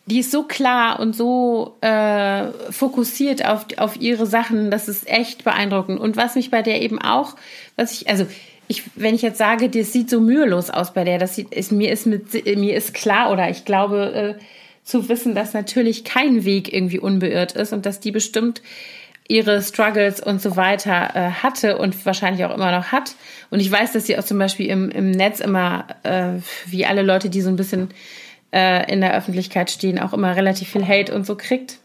Speaker 1: die ist so klar und so äh, fokussiert auf, auf ihre Sachen, das ist echt beeindruckend. Und was mich bei der eben auch, was ich, also ich, wenn ich jetzt sage, das sieht so mühelos aus bei der, das sieht, ist, mir ist mit, mir ist klar oder ich glaube äh, zu wissen, dass natürlich kein Weg irgendwie unbeirrt ist und dass die bestimmt ihre Struggles und so weiter äh, hatte und wahrscheinlich auch immer noch hat. Und ich weiß, dass sie auch zum Beispiel im, im Netz immer, äh, wie alle Leute, die so ein bisschen äh, in der Öffentlichkeit stehen, auch immer relativ viel Hate und so kriegt.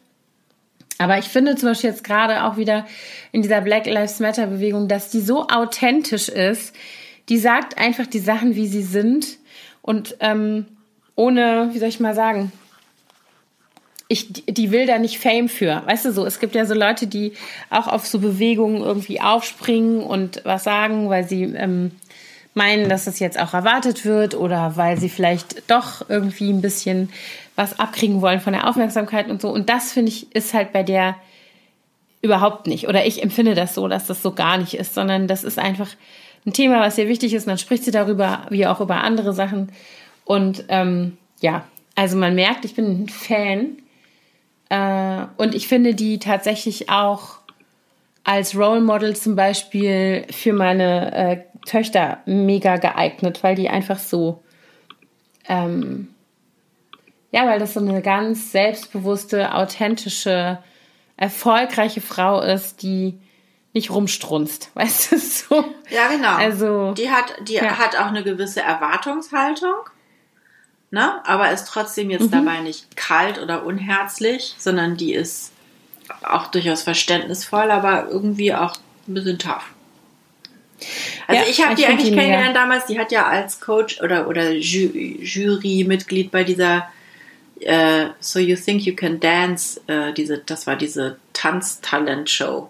Speaker 1: Aber ich finde zum Beispiel jetzt gerade auch wieder in dieser Black Lives Matter Bewegung, dass die so authentisch ist. Die sagt einfach die Sachen, wie sie sind und ähm, ohne, wie soll ich mal sagen, ich, die will da nicht Fame für. Weißt du so, es gibt ja so Leute, die auch auf so Bewegungen irgendwie aufspringen und was sagen, weil sie ähm, meinen, dass das jetzt auch erwartet wird oder weil sie vielleicht doch irgendwie ein bisschen was abkriegen wollen von der Aufmerksamkeit und so. Und das finde ich ist halt bei der überhaupt nicht. Oder ich empfinde das so, dass das so gar nicht ist, sondern das ist einfach ein Thema, was ihr wichtig ist. Dann spricht sie darüber, wie auch über andere Sachen. Und ähm, ja, also man merkt, ich bin ein Fan äh, und ich finde die tatsächlich auch als Role Model zum Beispiel für meine äh, Töchter mega geeignet, weil die einfach so, ähm, ja, weil das so eine ganz selbstbewusste, authentische, erfolgreiche Frau ist, die nicht rumstrunzt, weißt du so?
Speaker 2: Ja, genau. Also die hat, die ja. hat auch eine gewisse Erwartungshaltung ne? aber ist trotzdem jetzt mhm. dabei nicht kalt oder unherzlich, sondern die ist auch durchaus verständnisvoll, aber irgendwie auch ein bisschen tough. Also ja, ich habe die eigentlich kennengelernt damals, die hat ja als Coach oder, oder Ju Jurymitglied bei dieser äh, So You Think You Can Dance, äh, diese, das war diese Tanztalent-Show.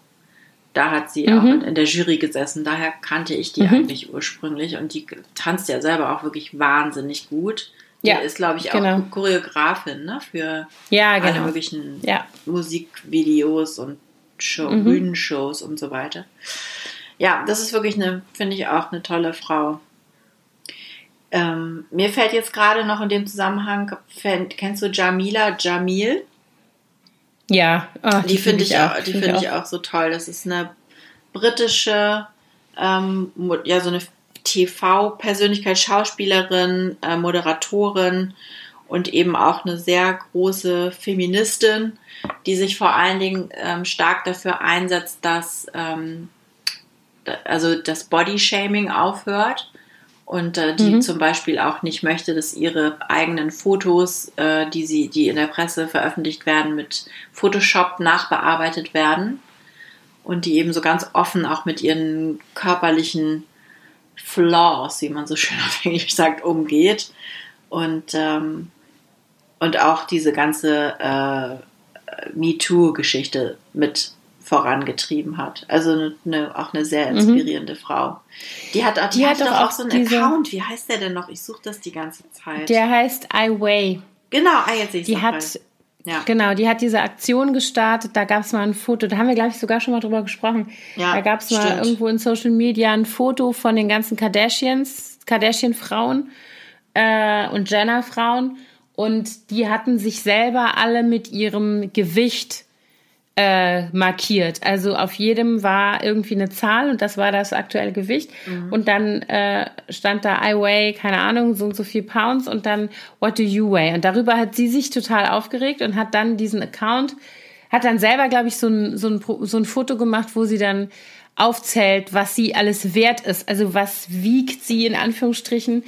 Speaker 2: Da hat sie mhm. auch in der Jury gesessen, daher kannte ich die mhm. eigentlich ursprünglich und die tanzt ja selber auch wirklich wahnsinnig gut. Ja, ist, glaube ich, auch genau. Choreografin ne? für ja, genau. alle möglichen ja. Musikvideos und Show, mhm. Bühnenshows und so weiter. Ja, das ist wirklich eine, finde ich auch eine tolle Frau. Ähm, mir fällt jetzt gerade noch in dem Zusammenhang, kennst du Jamila Jamil?
Speaker 1: Ja,
Speaker 2: oh, die, die finde ich, auch, die finde ich auch so toll. Das ist eine britische, ähm, ja, so eine TV-Persönlichkeit, Schauspielerin, äh, Moderatorin und eben auch eine sehr große Feministin, die sich vor allen Dingen ähm, stark dafür einsetzt, dass ähm, also das Bodyshaming aufhört und äh, die mhm. zum Beispiel auch nicht möchte, dass ihre eigenen Fotos, äh, die sie, die in der Presse veröffentlicht werden, mit Photoshop nachbearbeitet werden und die eben so ganz offen auch mit ihren körperlichen Flaws, wie man so schön auf Englisch sagt, umgeht und ähm, und auch diese ganze äh, MeToo-Geschichte mit vorangetrieben hat. Also eine, auch eine sehr mhm. inspirierende mhm. Frau. Die hat, die, die hat, hat doch auch so einen Account. Wie heißt der denn noch? Ich suche das die ganze Zeit.
Speaker 1: Der heißt I Way.
Speaker 2: Genau, ah, jetzt sehe ich
Speaker 1: Die hat, ja. genau, die hat diese Aktion gestartet. Da gab es mal ein Foto, da haben wir, glaube ich, sogar schon mal drüber gesprochen. Ja, da gab es mal irgendwo in Social Media ein Foto von den ganzen Kardashians, Kardashian-Frauen äh, und Jenner-Frauen. Und die hatten sich selber alle mit ihrem Gewicht äh, markiert. Also auf jedem war irgendwie eine Zahl und das war das aktuelle Gewicht. Mhm. Und dann äh, stand da I weigh, keine Ahnung, so und so viel Pounds und dann What do you weigh? Und darüber hat sie sich total aufgeregt und hat dann diesen Account, hat dann selber, glaube ich, so ein, so, ein, so ein Foto gemacht, wo sie dann aufzählt, was sie alles wert ist. Also was wiegt sie in Anführungsstrichen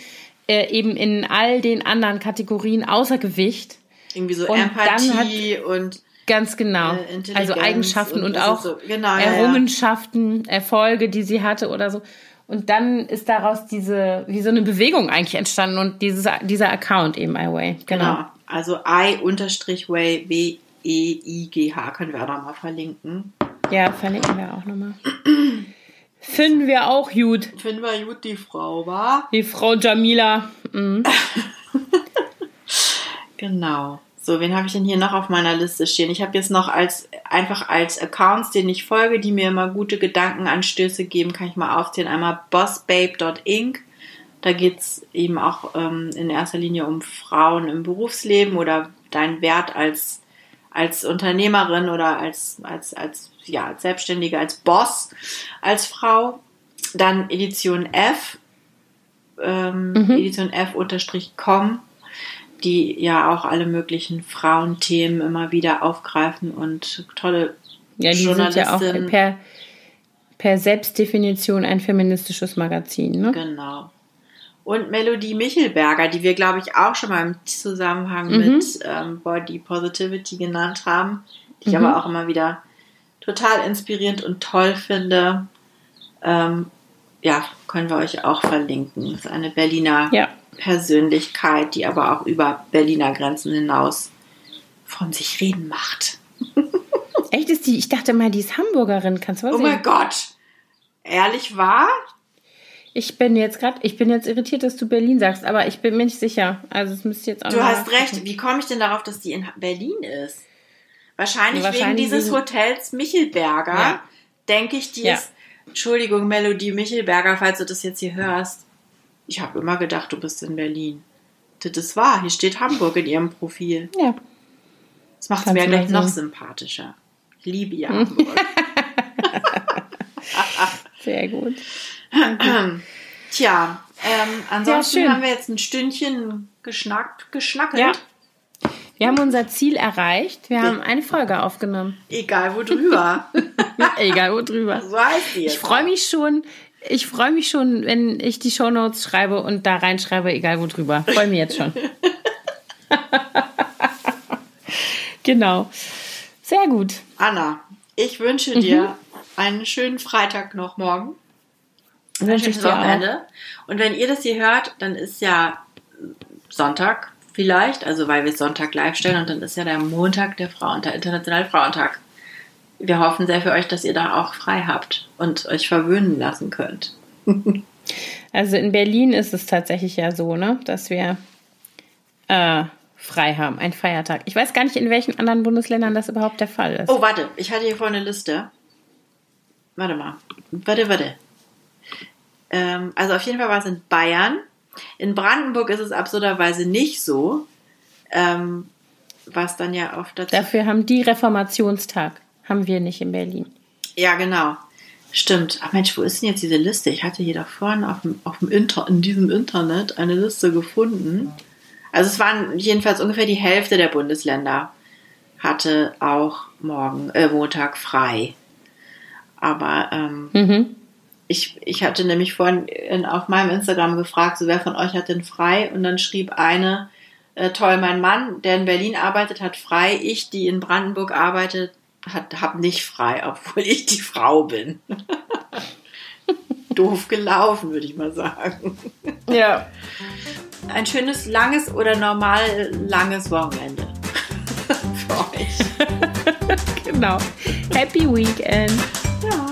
Speaker 1: äh, eben in all den anderen Kategorien außer Gewicht.
Speaker 2: Irgendwie so und Empathie hat, und
Speaker 1: Ganz genau. Äh, also Eigenschaften und, und auch so. genau, Errungenschaften, ja. Erfolge, die sie hatte oder so. Und dann ist daraus diese, wie so eine Bewegung eigentlich entstanden und dieses, dieser Account eben iWay. Genau. genau.
Speaker 2: Also i-way, W-E-I-G-H können wir auch nochmal verlinken.
Speaker 1: Ja, verlinken wir auch nochmal. Finden wir auch gut.
Speaker 2: Finden wir gut die Frau, war?
Speaker 1: Die Frau Jamila. Mhm.
Speaker 2: genau. So, wen habe ich denn hier noch auf meiner Liste stehen? Ich habe jetzt noch als einfach als Accounts, denen ich folge, die mir immer gute Gedankenanstöße geben, kann ich mal aufzählen. Einmal bossbabe.inc. Da geht's eben auch ähm, in erster Linie um Frauen im Berufsleben oder deinen Wert als, als Unternehmerin oder als, als, als, ja, als Selbstständige, als Boss, als Frau. Dann Edition F, ähm, mhm. Edition F unterstrich com die ja auch alle möglichen Frauenthemen immer wieder aufgreifen und tolle
Speaker 1: ja, die sind ja auch per, per Selbstdefinition ein feministisches Magazin. Ne?
Speaker 2: Genau. Und Melodie Michelberger, die wir, glaube ich, auch schon mal im Zusammenhang mhm. mit ähm, Body Positivity genannt haben, die ich mhm. aber auch immer wieder total inspirierend und toll finde. Ähm, ja, können wir euch auch verlinken. Das ist eine Berliner ja. Persönlichkeit, die aber auch über Berliner Grenzen hinaus von sich reden macht.
Speaker 1: Echt ist die? Ich dachte mal, die ist Hamburgerin. Kannst du was
Speaker 2: Oh mein Gott! Ehrlich wahr?
Speaker 1: Ich bin jetzt gerade, ich bin jetzt irritiert, dass du Berlin sagst, aber ich bin mir nicht sicher. Also es müsste jetzt auch.
Speaker 2: Du hast recht. Wie komme ich denn darauf, dass die in Berlin ist? Wahrscheinlich, ja, wahrscheinlich wegen dieses Hotels Michelberger. Ja. Denke ich, die ja. ist. Entschuldigung, Melodie Michelberger, falls du das jetzt hier hörst. Ich habe immer gedacht, du bist in Berlin. Das ist wahr. Hier steht Hamburg in ihrem Profil. Ja. Das macht es mir gleich noch sympathischer. Ich liebe ja Hamburg.
Speaker 1: Sehr gut.
Speaker 2: Tja, ähm, ansonsten ja, haben wir jetzt ein Stündchen geschnackt, geschnackelt. Ja.
Speaker 1: Wir haben unser Ziel erreicht. Wir haben eine Folge aufgenommen.
Speaker 2: Egal wo drüber.
Speaker 1: Egal wo drüber. So heißt die jetzt ich freue mich schon ich freue mich schon, wenn ich die Shownotes schreibe und da reinschreibe, egal wo drüber. Freue mich jetzt schon. genau. Sehr gut.
Speaker 2: Anna, ich wünsche dir mhm. einen schönen Freitag noch morgen. Wünsche ich dir Wochenende. Und wenn ihr das hier hört, dann ist ja Sonntag vielleicht, also weil wir Sonntag live stellen und dann ist ja der Montag der Frauen, der Internationale Frauentag wir hoffen sehr für euch, dass ihr da auch frei habt und euch verwöhnen lassen könnt.
Speaker 1: also in Berlin ist es tatsächlich ja so, ne, dass wir äh, frei haben, ein Feiertag. Ich weiß gar nicht, in welchen anderen Bundesländern das überhaupt der Fall ist.
Speaker 2: Oh, warte, ich hatte hier vorne eine Liste. Warte mal. Warte, warte. Ähm, also auf jeden Fall war es in Bayern. In Brandenburg ist es absurderweise nicht so. Ähm, was dann ja oft dazu.
Speaker 1: Dafür haben die Reformationstag. Haben wir nicht in Berlin.
Speaker 2: Ja, genau. Stimmt. Ach Mensch, wo ist denn jetzt diese Liste? Ich hatte hier da vorne auf dem, auf dem Inter, in diesem Internet eine Liste gefunden. Also es waren jedenfalls ungefähr die Hälfte der Bundesländer hatte auch morgen, äh, Montag frei. Aber ähm, mhm. ich, ich hatte nämlich vorhin in, auf meinem Instagram gefragt, so wer von euch hat denn frei? Und dann schrieb eine, äh, toll, mein Mann, der in Berlin arbeitet, hat frei. Ich, die in Brandenburg arbeitet, habe nicht frei, obwohl ich die Frau bin. Doof gelaufen, würde ich mal sagen.
Speaker 1: Ja.
Speaker 2: Ein schönes, langes oder normal langes Wochenende für euch.
Speaker 1: genau. Happy Weekend.
Speaker 2: Ja.